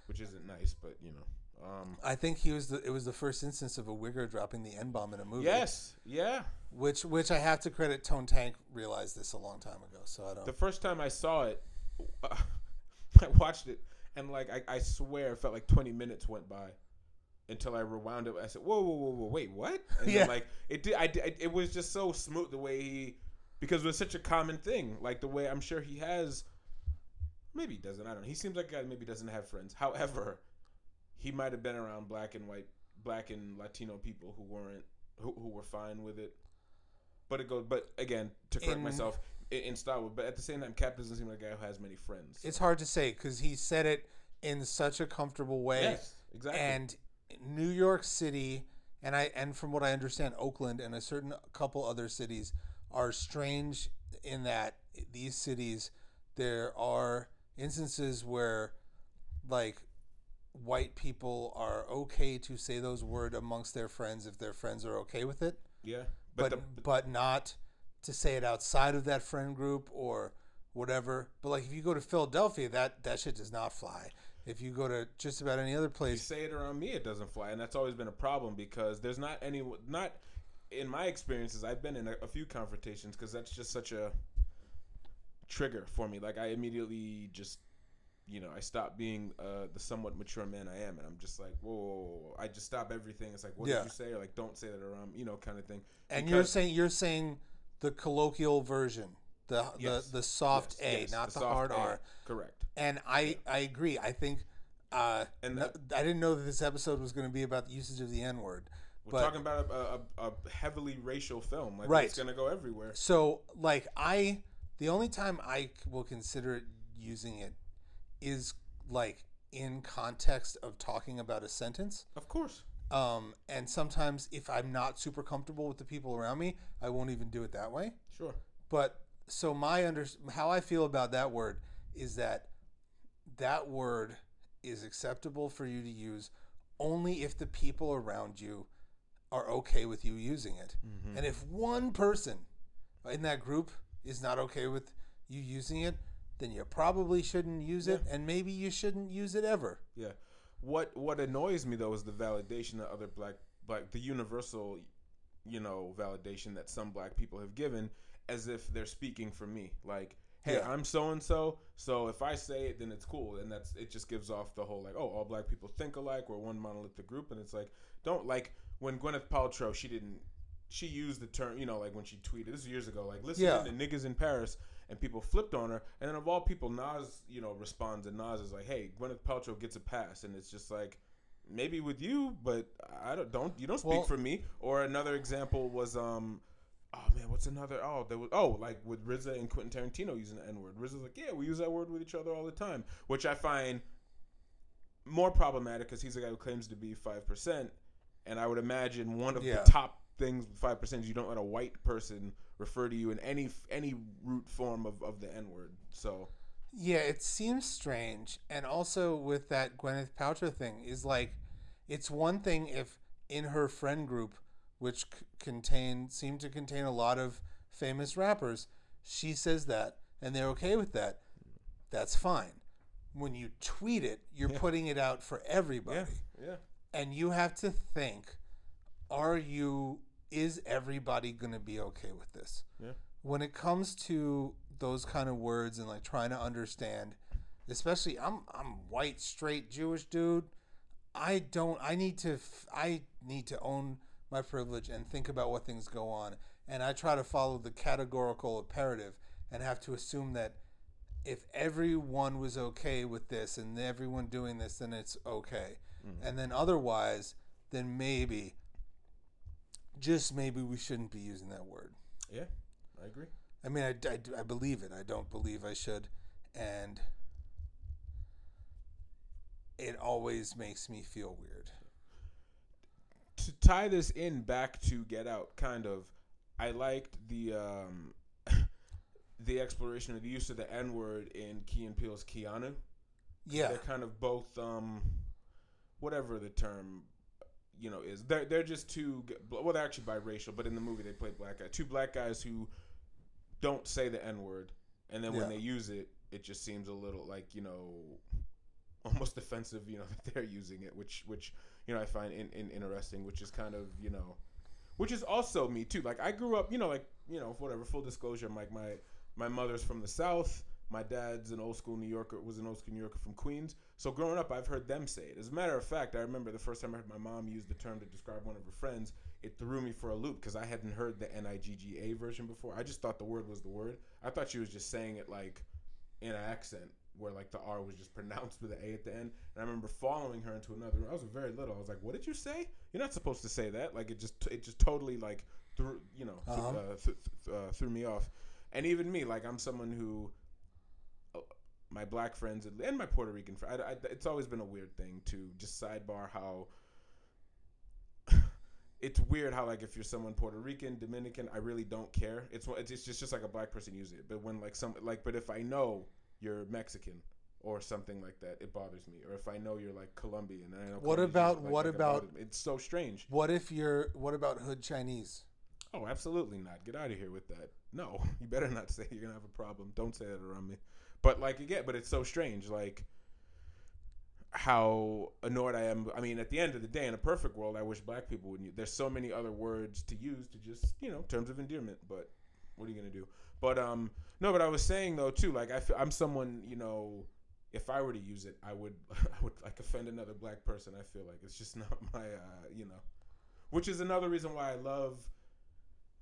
which isn't nice, but you know. Um,
I think he was the. It was the first instance of a wigger dropping the n bomb in a movie.
yes, yeah.
Which which I have to credit Tone Tank realized this a long time ago. So I don't.
The first time I saw it, <laughs> I watched it, and like I, I swear, it felt like 20 minutes went by until I rewound it. I said, "Whoa, whoa, whoa, whoa, wait, what?" <laughs> And
Yeah.
then, like it did. I did. It was just so smooth the way he, because it was such a common thing. Like the way I'm sure he has. Maybe he doesn't. I don't know. He seems like a guy maybe doesn't have friends. However, he might have been around black and white, black and Latino people who weren't who, who were fine with it. But it goes. But again, to correct
In-
myself, in, in Style Wars. But at the same time, Cap doesn't seem like a guy who has many friends.
it's hard to say because he said it in such a comfortable way.
yes, exactly.
and New York City and I and from what I understand, Oakland and a certain couple other cities are strange in that these cities there are instances where like white people are okay to say those words amongst their friends if their friends are okay with it,
yeah,
but
but,
but,
the,
not to say it outside of that friend group or whatever. But like if you go to Philadelphia, that that shit does not fly. If you go to just about any other
you
place,
say it around me, it doesn't fly, and that's always been a problem because there's not any not in my experiences. I've been in a, a few confrontations because that's just such a trigger for me. Like I immediately just. You know, I stop being uh, the somewhat mature man I am, and I'm just like, whoa, whoa, whoa. I just stop everything. It's like, what
Yeah.
did you say? Or like, don't say that around, you know, kind of thing.
And you're saying you're saying the colloquial version, the
Yes.
the the soft
Yes,
A,
yes,
not the,
soft
hard
A.
R.
Correct.
And I I agree. I think uh,
And that-
I didn't know that this episode was going to be about the usage of the N word.
We're
But
talking about a, a, a heavily racial film. Like,
Right.
It's going to go everywhere.
so like I the only time I will consider it using it is like in context of talking about a sentence.
Of course.
Um, and sometimes if I'm not super comfortable with the people around me, I won't even do it that way.
Sure.
But so my under how I feel about that word is that that word is acceptable for you to use only if the people around you are okay with you using it.
Mm-hmm.
And if one person in that group is not okay with you using it, then you probably shouldn't use it and maybe you shouldn't use it ever.
Yeah. What What annoys me though is the validation that other black black the universal, you know, validation that some black people have given as if they're speaking for me. Like, hey,
Yeah.
I'm so and so, so if I say it, then it's cool, and that's it. Just gives off the whole like, oh, all black people think alike. We're one monolithic group, and it's like, don't like when Gwyneth Paltrow she didn't. She used the term, you know, like when she tweeted this was years ago, like listen
Yeah.
to niggas in Paris, and people flipped on her. And then of all people, Nas, you know, responds, and Nas is like, "Hey, Gwyneth Paltrow gets a pass," and it's just like, maybe with you, but I don't. Don't you don't speak
Well-
for me? Or another example was, um, oh man, what's another? Oh, there was oh like with RZA and Quentin Tarantino using the N word. RZA's like, yeah, we use that word with each other all the time, which I find more problematic because he's a guy who claims to be five percent, and I would imagine one of
Yeah.
the top things five percent is you don't let a white person refer to you in any any root form of, of the N word. So
Yeah, it seems strange. And also with that Gwyneth Paltrow thing is like it's one thing if in her friend group which c- contain seem to contain a lot of famous rappers, she says that and they're okay with that. That's fine. When you tweet it, you're
Yeah.
putting it out for everybody.
yeah, yeah,
And you have to think are you is everybody going to be okay with this?
yeah.
when it comes to those kind of words and like trying to understand especially i'm i'm white straight jewish dude i don't i need to I need to own my privilege and think about what things go on and i try to follow the categorical imperative and have to assume that if everyone was okay with this and everyone doing this then it's okay mm-hmm. and then otherwise then maybe just maybe we shouldn't be using that word
yeah. I agree.
I mean, I, I, I believe it. I don't believe I should. And it always makes me feel weird.
to tie this in back to Get Out, kind of, I liked the um, <laughs> the exploration of the use of the N word in Key and Peele's Keanu.
Yeah.
They're kind of both, um, whatever the term, you know, is. They're they're just two. Well, they're actually biracial, but in the movie they play black guys. Two black guys who don't say the N word, and then
Yeah.
when they use it, it just seems a little like you know, <laughs> almost offensive. You know <laughs> that they're using it, which which you know I find in, in interesting, which is kind of you know, which is also me too. Like I grew up, you know, like you know, whatever. Full disclosure, like my my mother's from the South. My dad's an old school New Yorker, was an old school New Yorker from Queens. So growing up, I've heard them say it. As a matter of fact, I remember the first time I heard my mom use the term to describe one of her friends. It threw me for a loop because I hadn't heard the N I G G A version before. I just thought the word was the word. I thought she was just saying it like in an accent where like the R was just pronounced with an A at the end. And I remember following her into another. Room. I was very little. I was like, "What did you say? You're not supposed to say that." Like it just it just totally like threw you know
Uh-huh.
uh, th- th- uh, threw me off. And even me, like I'm someone who my black friends and- my Puerto Rican friends. I, I, it's always been a weird thing to just sidebar how <laughs> it's weird how like if you're someone Puerto Rican, Dominican, I really don't care. It's it's just it's just like a black person using it. But when like some like, but if I know you're Mexican or something like that, it bothers me. Or if I know you're like Colombian, and I know
What
Colombians
about-
like,
what
like,
about-.
It's so strange.
What if you're? What about hood Chinese?
Oh, absolutely not. Get out of here with that. No, <laughs> you better not say you're gonna have a problem. Don't say that around me. But like again, but it's so strange, like how annoyed I am. I mean, at the end of the day, in a perfect world, I wish black people wouldn't. There's so many other words to use to just you know terms of endearment. But what are you gonna do? But um, no. But I was saying though too, like I feel, I'm someone you know. If I were to use it, I would <laughs> I would like offend another black person. I feel like it's just not <laughs> my uh, you know, which is another reason why I love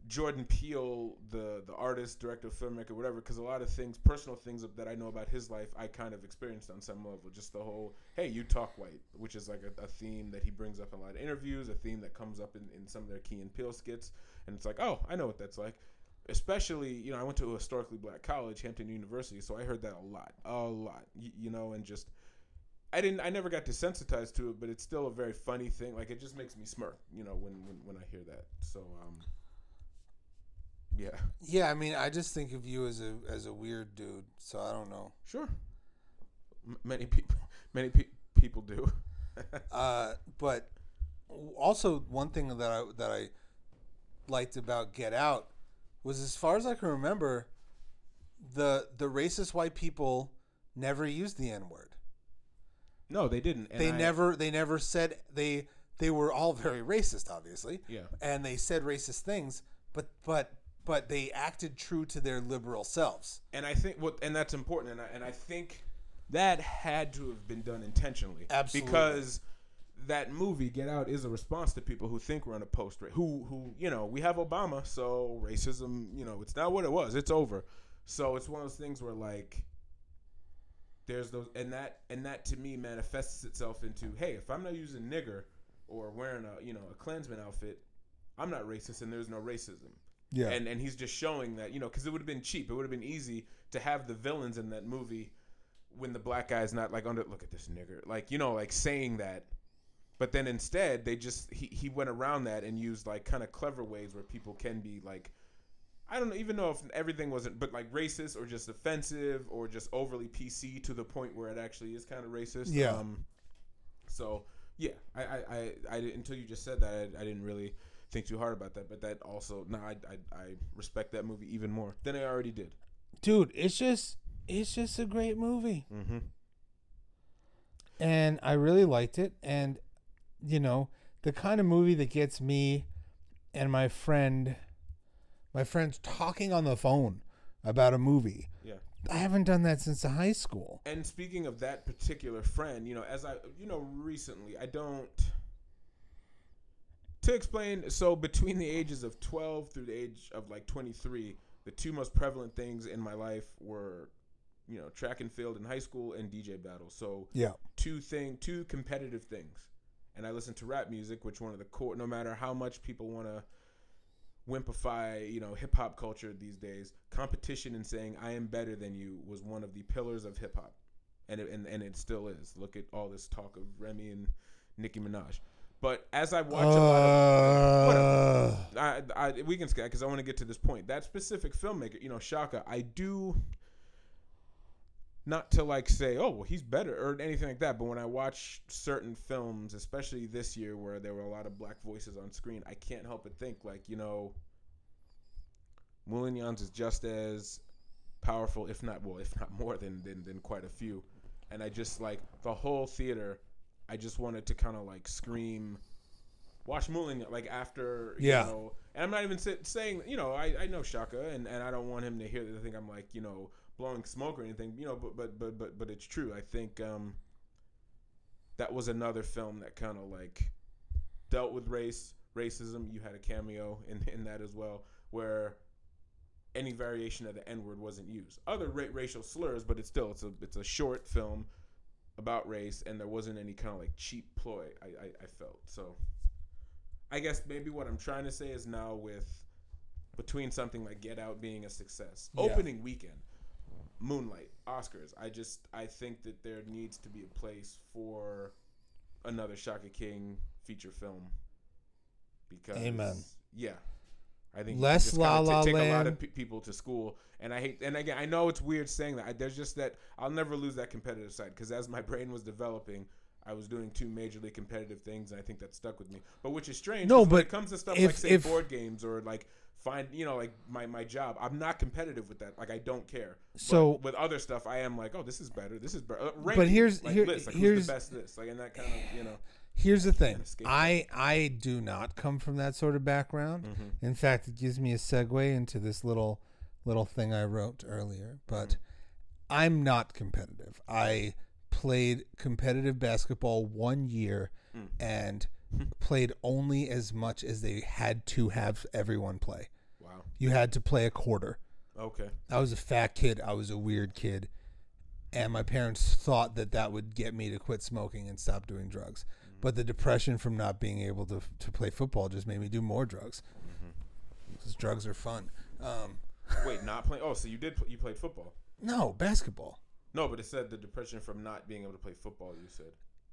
Jordan Peele, the the artist, director, filmmaker, whatever, because a lot of things, personal things that I know about his life, I kind of experienced on some level. Just the whole, hey, you talk white, which is like a, a theme that he brings up in a lot of interviews, a theme that comes up in, in some of their Key and Peele skits, and it's like, oh, I know what that's like. Especially, you know, I went to a historically black college, Hampton University, so I heard that a lot, a lot, you, you know, and just. I didn't. I never got desensitized to it, but it's still a very funny thing. Like it just makes me smirk, you know, when when, when I hear that. So, um, yeah,
Yeah, I mean, I just think of you as a as a weird dude. So I don't know.
sure. M- many people, <laughs> many pe- people do. <laughs>
Uh, but also one thing that I that I liked about Get Out was, as far as I can remember, the the racist white people never used the N word.
no, they didn't.
They
I-
never they never said they they were all very racist, obviously.
Yeah.
and they said racist things, but but but they acted true to their liberal selves.
And I think what, and that's important. And I, and I think that had to have been done intentionally.
Absolutely.
Because that movie Get Out is a response to people who think we're on a post who who you know we have Obama, so racism, you know, it's not what it was. It's over. So it's one of those things where like there's those and that and that to me manifests itself into hey, if I'm not using nigger or wearing a you know a Klansman outfit, I'm not racist and there's no racism.
Yeah,
And and he's just showing that you know because it would have been cheap. It would have been easy to have the villains in that movie when the black guy's not like under look at this nigger like you know like saying that. But then instead they just he, he went around that and used like kind of clever ways where people can be like I don't even know if everything wasn't but like racist or just offensive or just overly PC to the point where it actually is kind of racist.
Yeah.
Um, so yeah, I, I, I, I until you just said that I, I didn't really think too hard about that, but that also no, I, I, I respect that movie even more than I already did.
dude, it's just it's just a great movie,
Mm-hmm.
and I really liked it. And you know, the kind of movie that gets me and my friend, my friends talking on the phone about a movie.
Yeah.
I haven't done that since high school.
And speaking of that particular friend, you know, as I, you know, recently, I don't. To explain, so between the ages of 12 through the age of like 23, the two most prevalent things in my life were, you know, track and field in high school and DJ battles. So
Yeah.
two thing, two competitive things. And I listen to rap music, which one of the core, no matter how much people want to wimpify, you know, hip hop culture these days, competition and saying I am better than you was one of the pillars of hip hop, and it, and and it still is. Look at all this talk of Remy and Nicki Minaj. But as I watch a lot of
Uh,
I, I, we can because I want to get to this point. That specific filmmaker, you know, Shaka, I do not to like say, oh, well, he's better or anything like that. But when I watch certain films, especially this year where there were a lot of black voices on screen, I can't help but think like, you know, Mulignans is just as powerful, if not well, if not more than than, than quite a few. And I just like the whole theater. I just wanted to kind of like scream, watch Mulligan like after you
Yeah.
know. And I'm not even sit, saying you know I, I know Shaka and, and I don't want him to hear that I think I'm like you know blowing smoke or anything you know but but but but but it's true. I think um that was another film that kind of like dealt with race racism. You had a cameo in in that as well where any variation of the N word wasn't used. Other ra- racial slurs, but it's still it's a it's a short film about race, and there wasn't any kind of like cheap ploy. I, I I felt so. I guess maybe what I'm trying to say is now with between something like Get Out being a success,
Yeah.
opening weekend, Moonlight, Oscars. I just I think that there needs to be a place for another Shaka King feature film because
Amen.
Yeah, I think
Less
you just kinda
La La
take a lot of pe- people to school, and I hate. And again, I know it's weird saying that. I, there's just that I'll never lose that competitive side because as my brain was developing. I was doing two majorly competitive things, and I think that stuck with me. But which is strange.
No, but
it comes to stuff
if-
like say
if-
board games or like find, you know, like my my job, I'm not competitive with that. Like I don't care. But
So-
with other stuff, I am like, oh, this is better. This is better. Uh,
But here's-
like
here-
lists, like
here's-
who's the best this, like, and that kind of, you know.
Here's the thing. I I do not come from that sort of background. Mm-hmm. In fact, it gives me a segue into this little little thing I wrote earlier. But mm-hmm. I'm not competitive. I played competitive basketball one year mm. and <laughs> played only as much as they had to have everyone play.
Wow.
You had to play a quarter.
Okay.
I was a fat kid. I was a weird kid. And my parents thought that that would get me to quit smoking and stop doing drugs. But the depression from not being able to, to play football just made me do more drugs. Because drugs are fun. Um,
Wait, not playing. Oh, so you did. You played football.
no, basketball.
No, but it said the depression from not being able to play football. You said.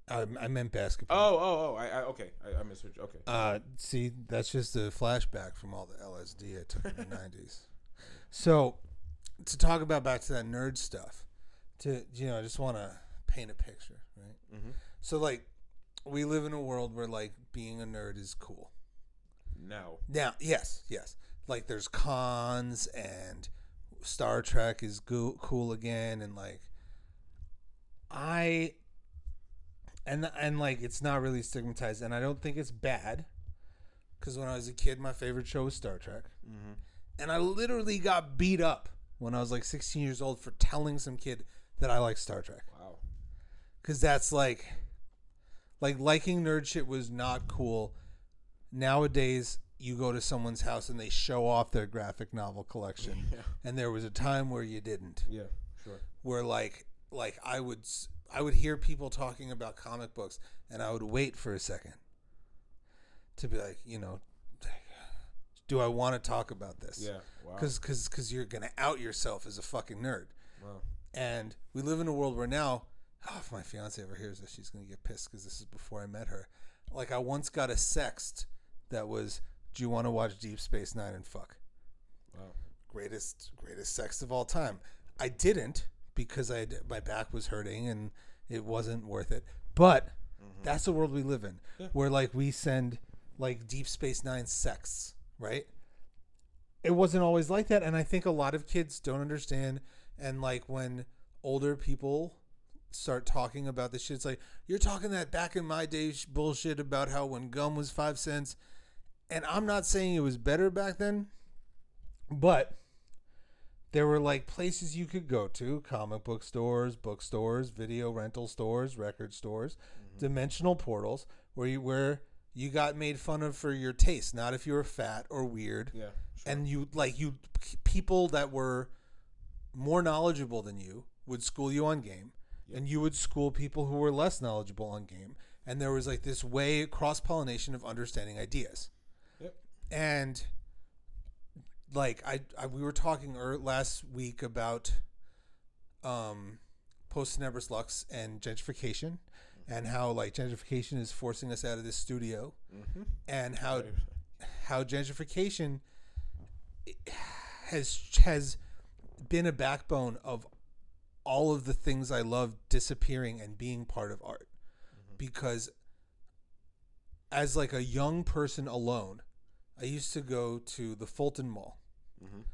I, I meant basketball.
Oh, oh, oh. I, I okay. I, I misheard. you. Okay.
Uh, see, that's just a flashback from all the LSD I took in the <laughs> '90s. So, to talk about back to that nerd stuff, to you know, I just want to paint a picture, right?
Mhm.
So, like, we live in a world where like being a nerd is cool.
No.
Now, yes, yes, like there's cons and Star Trek is go- cool again, and like I and and like it's not really stigmatized, and I don't think it's bad because when I was a kid, my favorite show was Star Trek,
Mhm.
and I literally got beat up when I was like 16 years old for telling some kid that I like Star Trek
Wow.
because that's like like liking nerd shit was not cool nowadays you go to someone's house and they show off their graphic novel collection <laughs>
Yeah.
and there was a time where you didn't
Yeah. Sure.
where like like i would i would hear people talking about comic books and i would wait for a second to be like you know <sighs> do i want to talk about this
Yeah. Wow.
because because because you're gonna out yourself as a fucking nerd
Wow.
and we live in a world where now, oh, if my fiance ever hears this, she's gonna get pissed because this is before I met her. Like I once got a sext that was, "Do you want to watch Deep Space Nine and fuck?"
Wow.
Greatest greatest sext of all time. I didn't because I had, my back was hurting and it wasn't worth it. But mm-hmm. that's the world we live in,
Yeah.
where like we send like Deep Space Nine sexts, right? it wasn't always like that and i think a lot of kids don't understand and like when older people start talking about this shit it's like you're talking that back in my day sh- bullshit about how when gum was five cents and i'm not saying it was better back then but there were like places you could go to comic book stores bookstores video rental stores record stores mm-hmm. dimensional portals where you where you got made fun of for your taste not if you were fat or weird
Yeah. Sure.
and you like you people that were more knowledgeable than you would school you on game and you would school people who were less knowledgeable on game and there was like this way cross pollination of understanding ideas
Yep.
and like I, I we were talking er, last week about um Post Tenebras Lux and gentrification and how like gentrification is forcing us out of this studio
Mhm.
and how how gentrification has has been a backbone of all of the things I love disappearing and being part of art. Because as like a young person alone, I used to go to the Fulton Mall
Mhm.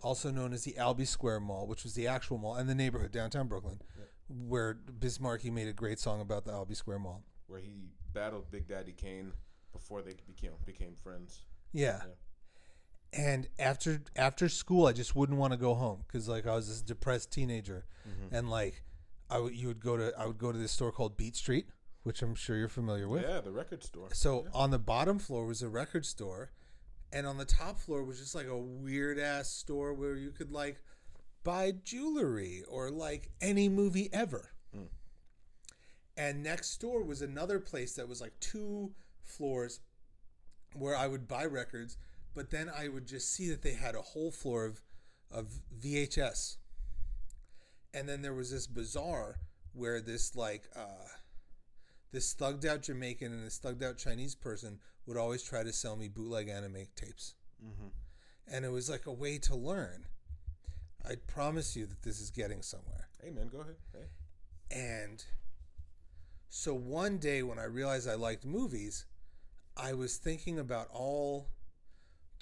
also known as the Albee Square Mall, which was the actual mall and the neighborhood downtown Brooklyn, where Biz Markie made a great song about the Albee Square Mall.
Where he battled Big Daddy Kane before they became became friends.
Yeah. And after after school, I just wouldn't want to go home because like I was this depressed teenager, mm-hmm. and like I would you would go to I would go to this store called Beat Street, which I'm sure you're familiar with.
Yeah, the record store.
So on the bottom floor was a record store, and on the top floor was just like a weird ass store where you could like buy jewelry or like any movie ever. Hmm. And next door was another place that was like two floors where I would buy records, but then I would just see that they had a whole floor of of VHS. And then there was this bazaar where this like uh this thugged out Jamaican and this thugged out Chinese person would always try to sell me bootleg anime tapes. And it was like a way to learn. I promise you that this is getting somewhere.
Hey man, go ahead. Hey.
And so one day when I realized I liked movies, I was thinking about all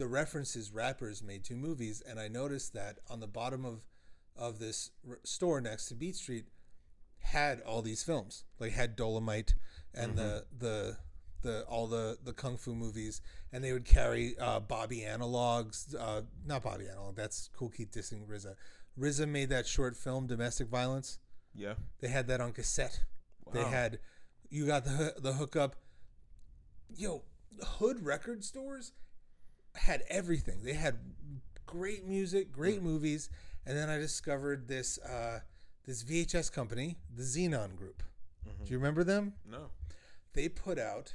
the references rappers made to movies, and I noticed that on the bottom of of this r- store next to Beat Street had all these films, like had Dolemite and the the the all the the kung fu movies, and they would carry uh, Bobby analogs, uh, not Bobby analog. That's Kool Keith dissing RZA. RZA made that short film Domestic Violence.
Yeah.
They had that on cassette. They had you got the the hookup. Yo, hood record stores had everything. They had great music, great hmm. movies, and then I discovered this uh, this VHS company, the Xenon Group. Mm-hmm. Do you remember them?
No.
They put out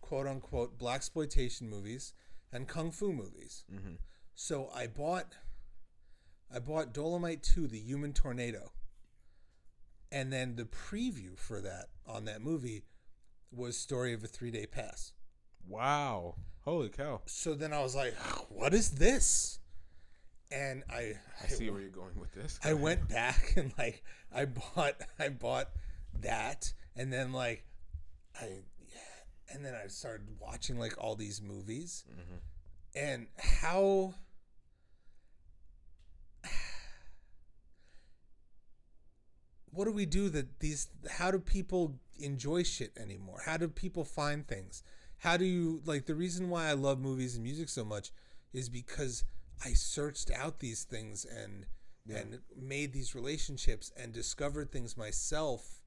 quote unquote black exploitation movies and kung fu movies. Mm-hmm. So I bought I bought Dolemite 2, The Human Tornado. And then the preview for that on that movie was Story of a Three Day Pass.
Wow. Holy cow.
So then I was like, what is this? And I
I see where you're going with this.
I went back <laughs> and like I bought I bought that and then like I yeah, and then I started watching like all these movies mm-hmm. and how <sighs> what do we do that these how do people enjoy shit anymore how do people find things how do you like the reason why i love movies and music so much is because i searched out these things and and made these relationships and discovered things myself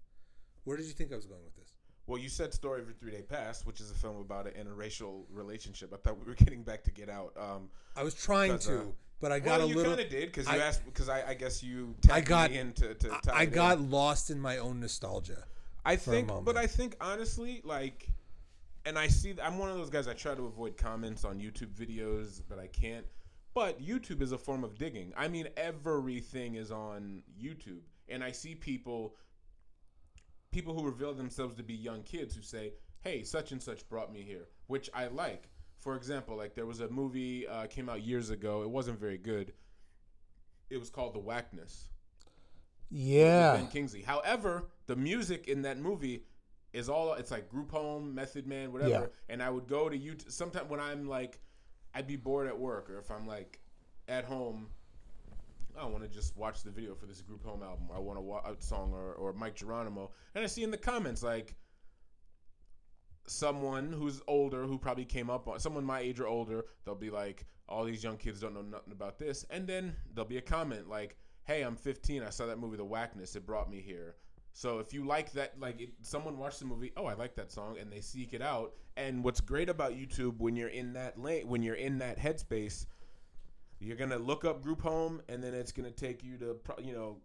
where did you think i was going with this
Well, you said "Story of a Three Day Pass," which is a film about an interracial relationship. I thought we were getting back to Get Out. Um,
i was trying to
uh,
but i got
well,
a
you
little
kind of did because you
I-
asked because I, I guess you
I got-
me in to, to
I
it in.
got lost in my own nostalgia
I think, but. I think honestly, like, and I see, I'm one of those guys. I try to avoid comments on YouTube videos, but I can't. But YouTube is a form of digging. I mean, everything is on YouTube, and I see people, people who reveal themselves to be young kids who say, "Hey, such and such brought me here," which I like. For example, like there was a movie uh, came out years ago. It wasn't very good. It was called The Whackness.
yeah
Ben Kingsley. However, the music in that movie is all it's like group home, Method Man, whatever.
Yeah.
And I would go to YouTube Sometimes when I'm like I'd be bored at work or if I'm like at home I want to just watch the video for this group home album. Or I want to watch a song or, or Mic Geronimo. And I see in the comments like someone who's older who probably came up on someone my age or older they'll be like all these young kids don't know nothing about this and then there'll be a comment like hey i'm 15 i saw that movie the whackness it brought me here so if you like that like it, someone watched the movie oh i like that song and they seek it out. And what's great about youtube when you're in that lane when you're in that headspace you're gonna look up group home and then it's gonna take you to pro- you know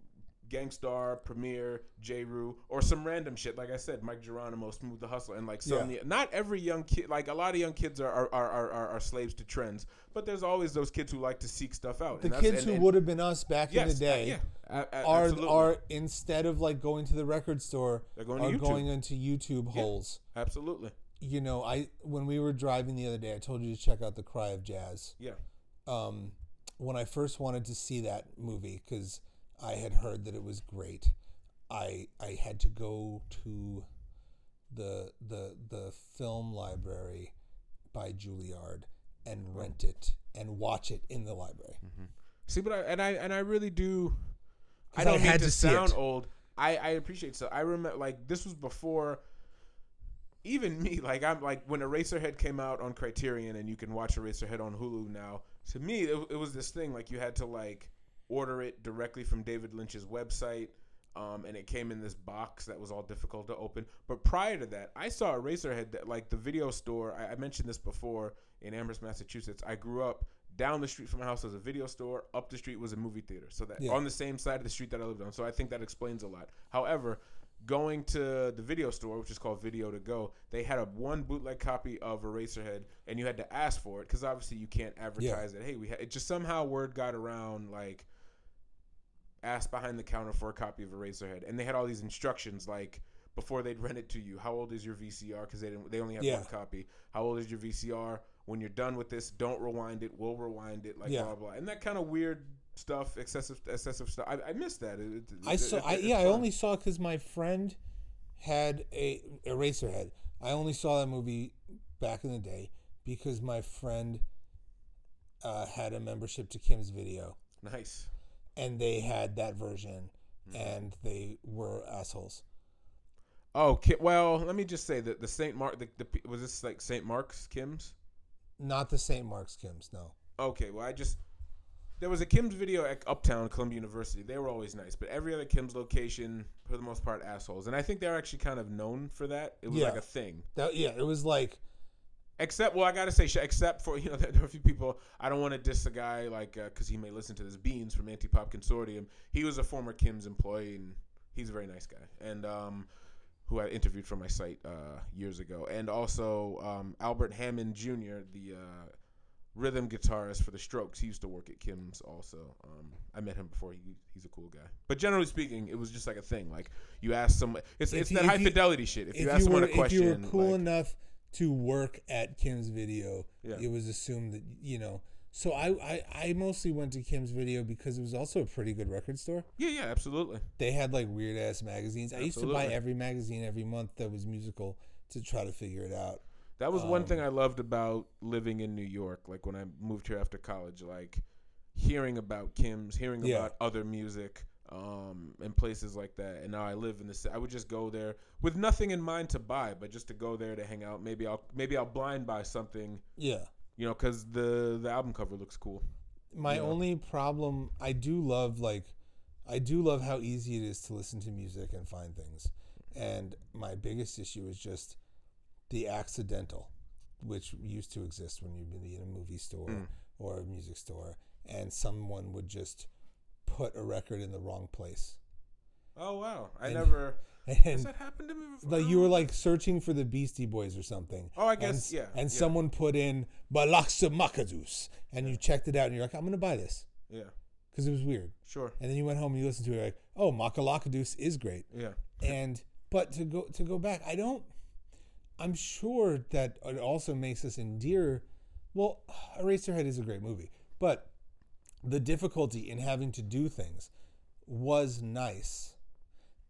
Gang Starr, Premier, Jeru, or some random shit. Like I said, Mic Geronimo, Smooth the Hustle, and like some.
Yeah.
Not every young kid, like a lot of young kids are are, are, are, are, slaves to trends, but there's always those kids who like to seek stuff out.
the
and
kids
and-
who would have been us back
yes,
in the day
uh, yeah, a- a-
are
absolutely.
are instead of like going to the record store
They're going
are
YouTube.
going into YouTube holes.
absolutely,
You know, I when we were driving the other day, I told you to check out the Cry of Jazz.
yeah,
Um, when I first wanted to see that movie because I had heard that it was great, I I had to go to the the the film library by Juilliard and rent it and watch it in the library. Mm-hmm.
See, but I and I and I really do. I don't
I
mean
had
to,
to
sound
it.
old. I I appreciate so. I remember like this was before. Even me, <laughs> like I'm like when Eraserhead came out on Criterion, and you can watch Eraserhead on Hulu now. To me, it, it was this thing like you had to like order it directly from David Lynch's website. Um, and it came in this box that was all difficult to open. But prior to that, I saw Eraserhead that like the video store. I, I mentioned this before in Amherst, Massachusetts. I grew up down the street from my house was a video store. Up the street was a movie theater. So that
Yeah.
on the same side of the street that I lived on. So I think that explains a lot. However, going to the video store, which is called Video to Go, they had a one bootleg copy of Eraserhead, and you had to ask for it because obviously you can't advertise it. Hey, we ha-. it just somehow word got around like ask behind the counter for a copy of Eraserhead, and they had all these instructions like before they'd rent it to you. How old is your VCR? Because they didn't. They only had
Yeah.
one copy. How old is your VCR? When you're done with this, don't rewind it. We'll rewind it. Like
Yeah.
blah blah. And that kind of weird stuff, excessive excessive stuff. I, I missed that. It- it-
I saw.
it-
I, yeah, I only saw because my friend had a Eraserhead. I only saw that movie back in the day because my friend uh, had a membership to Kim's Video,
nice.
And they had that version,
Mm-hmm.
and they were assholes.
Oh, Ki- well, let me just say that the Saint Mark, the, the was this like Saint Mark's Kim's?
Not the St. Mark's Kim's, no.
Okay, well, I just there was a Kim's video at Uptown Columbia University. They were always nice, but every other Kim's location, for the most part, assholes. And I think they're actually kind of known for that. It was
Yeah.
like a thing.
That yeah, it was like
Except, well, I gotta say, except for <laughs> you know, there, there are a few people. I don't want to diss a guy like because he may listen to this. Beans from Anti Pop Consortium. He was a former Kim's employee, and he's a very nice guy. And um, who I interviewed for my site uh, years ago, and also um, Albert Hammond Jr., the uh, rhythm guitarist for the Strokes. He used to work at Kim's also. Um, I met him before. He, he's a cool guy. But generally speaking, it was just like a thing. Like you ask someone, it's
If
it's
you-
that high
you-
fidelity shit. If,
if
you ask
you
someone
were
a question,
if you were cool
like-
enough to work at Kim's Video,
Yeah.
it was assumed that you know. So I, I I mostly went to Kim's Video because it was also a pretty good record store.
yeah, yeah, absolutely.
They had like weird ass magazines. I used to buy every magazine every month that was musical to try to figure it out.
That was one
Um,
thing I loved about living in New York. Like when I moved here after college, like hearing about Kim's, hearing
Yeah.
about other music, um, and places like that. And now I live in the. ci- I would just go there with nothing in mind to buy, but just to go there to hang out. Maybe I'll maybe I'll blind buy something,
Yeah.
you know, because the the album cover looks cool.
My
Yeah.
only problem, I do love like, I do love how easy it is to listen to music and find things, and my biggest issue is just the accidental, which used to exist when you'd be in a movie store
Mm.
or a music store, and someone would just put a record in the wrong place,
Oh wow! I
And-
never. <laughs> Has that happened to me before?
like you were like searching for the Beastie Boys or something.
Oh, I
and,
guess yeah.
And
yeah,
someone put in Balaksa Makadus, and you checked it out, and you're like, I'm gonna buy this
yeah,
because it was weird.
sure,
And then you went home and you listened to it, you're like, oh, Makalakadus is great.
yeah. <laughs>
And but to go to go back, I don't. I'm sure that it also makes us endear. Well, <sighs> Eraserhead is a great movie, but the difficulty in having to do things was nice,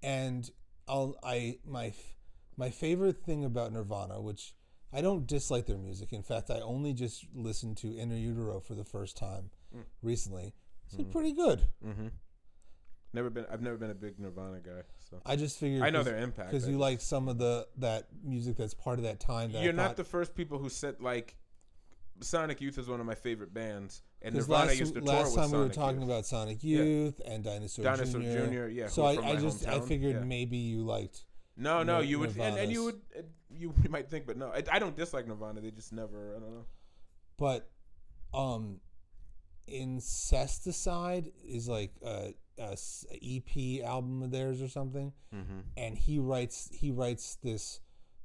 and I'll I my my favorite thing about Nirvana, which I don't dislike their music. In fact, I only just listened to In Utero for the first time
Mm.
recently. It's pretty good.
Mm-hmm. Never been. I've never been a big Nirvana guy. So
I just figured
I know their impact.
because you like some of the that music that's part of that time. That
You're
I
not
thought,
the first people who said like Sonic Youth is one of my favorite bands, and Nirvana
last,
used to tour
last time we were talking
Youth.
about Sonic
Yeah.
Youth and Dinosaur,
Dinosaur
Jr.
Jr., yeah,
So I, I just I figured
yeah.
maybe you liked.
No, no, you would, and, and you would, <laughs> you might think, but no, I, I don't dislike Nirvana. They just never, I don't know.
But um, Incesticide is like a, a EP album of theirs or something,
Mm-hmm.
and he writes he writes this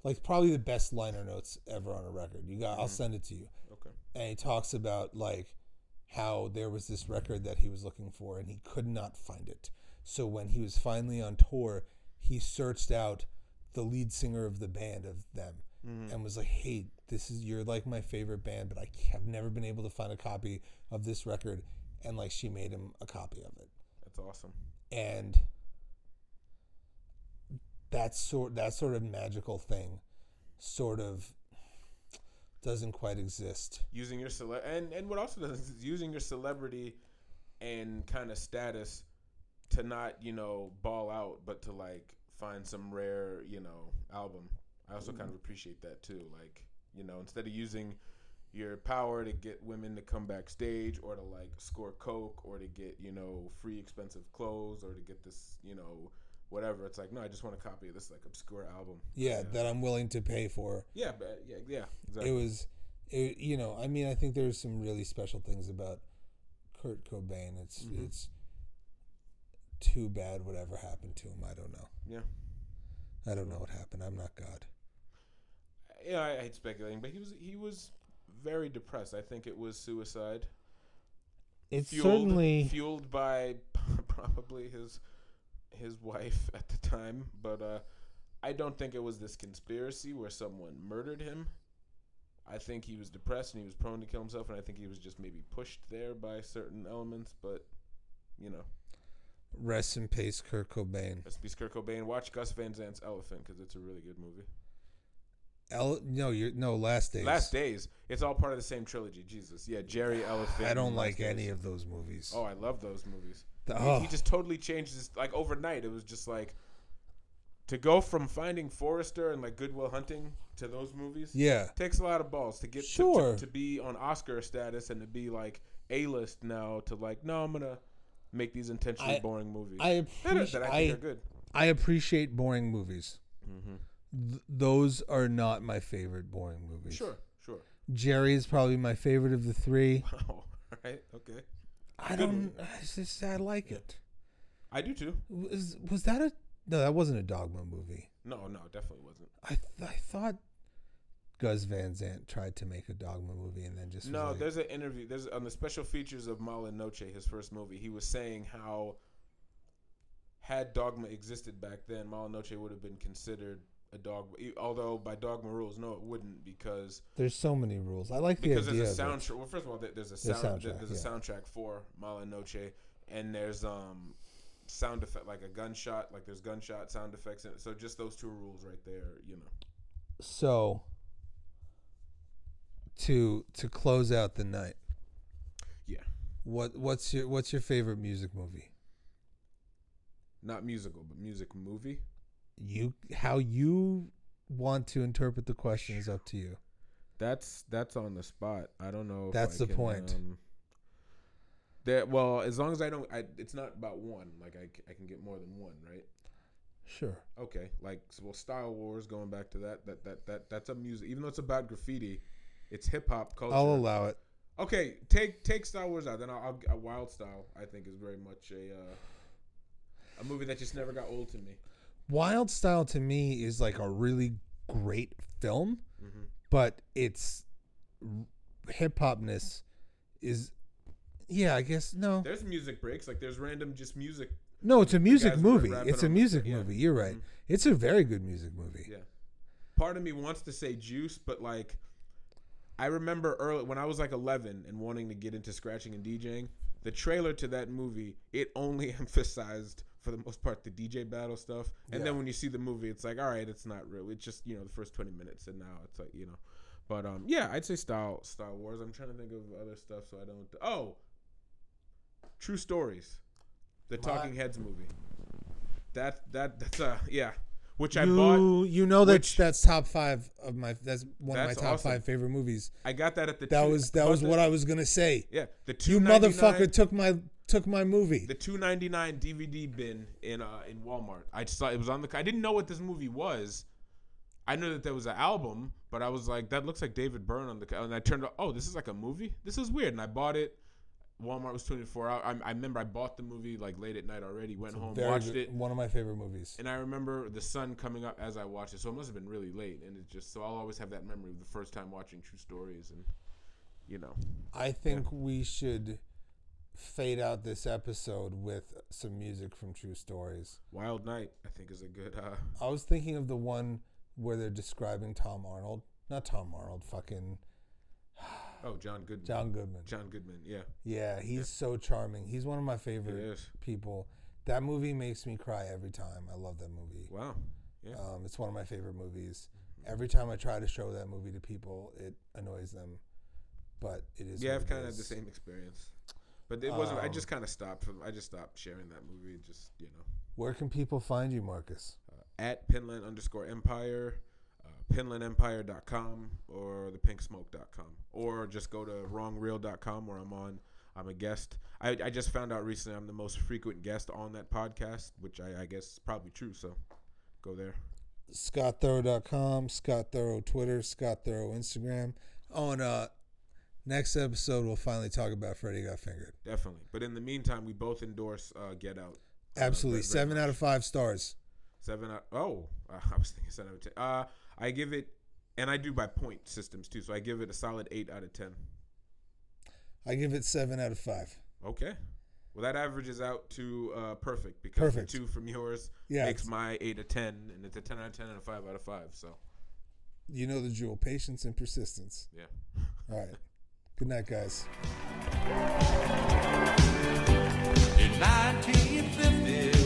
like probably the best liner notes ever on a record. You got I'll
Mhm.
send it to you.
Okay.
and he talks about like how there was this record that he was looking for and he could not find it. So when he was finally on tour, he searched out the lead singer of the band of them
Mm-hmm.
and was like, "Hey, this is you're like my favorite band, but I have never been able to find a copy of this record." And like she made him a copy of it.
That's awesome.
And that sort that sort of magical thing sort of doesn't quite exist.
Using your cele- and and what also does is using your celebrity and kind of status to not you know ball out, but to like find some rare you know album. I also kind of appreciate that too. Like you know, instead of using your power to get women to come backstage or to like score coke or to get you know free expensive clothes or to get this you know whatever it's like no i just want a copy of this like obscure album
Yeah, that I'm willing to pay for.
yeah but yeah yeah exactly
It was, it, you know, I mean, I think there's some really special things about Kurt Cobain. It's
Mhm.
it's too bad whatever happened to him. I don't know.
Yeah.
I don't know what happened. I'm not God.
yeah I, I hate speculating but he was he was very depressed i think it was suicide
It's
fueled,
certainly
fueled by <laughs> probably his his <laughs> wife at the time but uh i don't think it was this conspiracy where someone murdered him i think he was depressed and he was prone to kill himself and i think he was just maybe pushed there by certain elements but you know
rest in peace, Kurt Cobain.
Rest in peace, Kurt Cobain. Watch Gus Van Sant's Elephant because it's a really good movie.
El, no, you're no last days.
Last Days. It's all part of the same trilogy. Jesus, yeah, Gerry Elephant.
I don't like
Last
any
Days.
of those movies.
Oh, I love those movies.
The-
He-
oh.
He just totally changed his like overnight. It was just like to go from Finding Forrester and like Good Will Hunting to those movies.
yeah,
takes a lot of balls to get to-
Sure.
to, to be on Oscar status and to be like a list now. To like, no, I'm gonna make these intentionally
I-
boring movies
I appreciate.
that I think
I,
are good.
I appreciate boring movies.
Mm-hmm.
Th- those are not my favorite boring movies.
Sure, sure.
Gerry is probably my favorite of the three. <laughs>
Wow. Right. Okay.
I don't. I just I like it.
I do too.
Was was that a no? That wasn't a Dogma movie.
No, no, definitely wasn't.
I th- I thought Gus Van Sant tried to make a Dogma movie and then just
No,
like,
there's an interview. There's on the special features of Mala Noche, his first movie. He was saying how had Dogma existed back then, Mala Noche would have been considered a dogma. e- Although by Dogma rules, no, it wouldn't because
there's so many rules. I like the
because
idea
there's a soundtrack. Well, first of all, there's a
The soundtrack,
there's a
yeah.
soundtrack for Mala Noche, and there's um sound effect like a gunshot. Like there's gunshot sound effects in it. So just those two rules right there, you know.
So to to close out the night.
Yeah.
What what's your what's your favorite music movie?
Not musical, but music movie.
You how you want to interpret the question is up to you.
That's that's on the spot. I don't know. If
That's
I
the
can,
point.
Um, that well, as long as I don't, I, it's not about one. Like I, I can get more than one, right?
Sure.
Okay. Like so, well, Style Wars. Going back to that, that that that that's a music. Even though it's about graffiti, it's hip hop culture.
I'll allow it.
okay, take take Style Wars out. Then I'll, I'll Wild Style. I think is very much a uh, a movie that just never got old to me.
Wild Style to me is like a really great film,
Mm-hmm.
but its hip hopness is yeah, I guess no.
There's music breaks. Like there's random just music.
No, it's a music movie. It's a music
yeah.
movie. You're right.
Mhm.
It's a very good music movie.
Yeah. Part of me wants to say juice, but like I remember early when I was like 11 and wanting to get into scratching and DJing, the trailer to that movie, it only <laughs> emphasized for the most part the DJ battle stuff. And
Yeah.
then when you see the movie, it's like, all right, it's not real. It's just, you know, the first 20 minutes and now it's like, you know. But um yeah, I'd say Star Star Wars. I'm trying to think of other stuff so I don't Oh. True Stories. The
My-
Talking Heads movie. That that that's uh yeah, which I
you,
bought
you know that's
which-
that's top five of my that's one of my top
awesome.
five favorite movies.
I got that at the.
That
two-
was that was
the-
what I was gonna say.
Yeah, the two
You motherfucker took my took my movie.
the two ninety nine DVD bin in uh in Walmart. I saw it was on the. I didn't know what this movie was. I knew that there was an album, but I was like, that looks like David Byrne on the. And I turned. out, Oh, this is like a movie. This is weird. And I bought it. Walmart was twenty four hours. I, I remember I bought the movie like late at night already. Went home, watched
good-
it,
One of my favorite movies.
and I remember the sun coming up as I watched it. So it must have been really late, and it just so I'll always have that memory of the first time watching True Stories, and you know.
I think we should fade out this episode with some music from True Stories.
Wild Night, I think, is a good. uh
I was thinking of the one where they're describing Tom Arnold. Not Tom Arnold, fucking <sighs>
Oh, John Goodman.
John Goodman.
John Goodman, yeah,
Yeah, he's so charming. He's one of my favorite people. That movie makes me cry every time. I love that movie.
Wow. Yeah.
Um, it's one of my favorite movies. Every time I try to show that movie to people, it annoys them. But it is.
Yeah, I've kind of had the same experience. But it wasn't. I
Um,
just kind of stopped. From, I just stopped sharing that movie. Just you know,
Where can people find you, Marcus?
uh, at Pinland underscore Empire, uh, PinlandEmpire.com or thepinksmoke.com, or just go to wrongreel.com where I'm on. I'm a guest. I, I just found out recently I'm the most frequent guest on that podcast, which I, I guess is probably true. So go there.
ScottThorough.com, Scott Thorough Twitter, Scott Thorough Instagram. Oh, and uh, next episode we'll finally talk about Freddie Got Fingered.
Definitely. But in the meantime, we both endorse uh, Get Out.
Absolutely,
very, very
seven out of five stars.
Seven out. Oh, uh, <laughs> I was thinking seven out of ten. Uh, I give it, and I do by point systems too. So I give it a solid eight out of ten.
I give it seven out of five.
Okay. Well, that averages out to uh, perfect because
Perfect.
the two from yours
Yeah,
makes my eight a ten, and it's a ten out of ten and a five out of five. So
you know the jewel: patience and persistence.
yeah.
All right. <laughs> Good night, guys.
In 1950,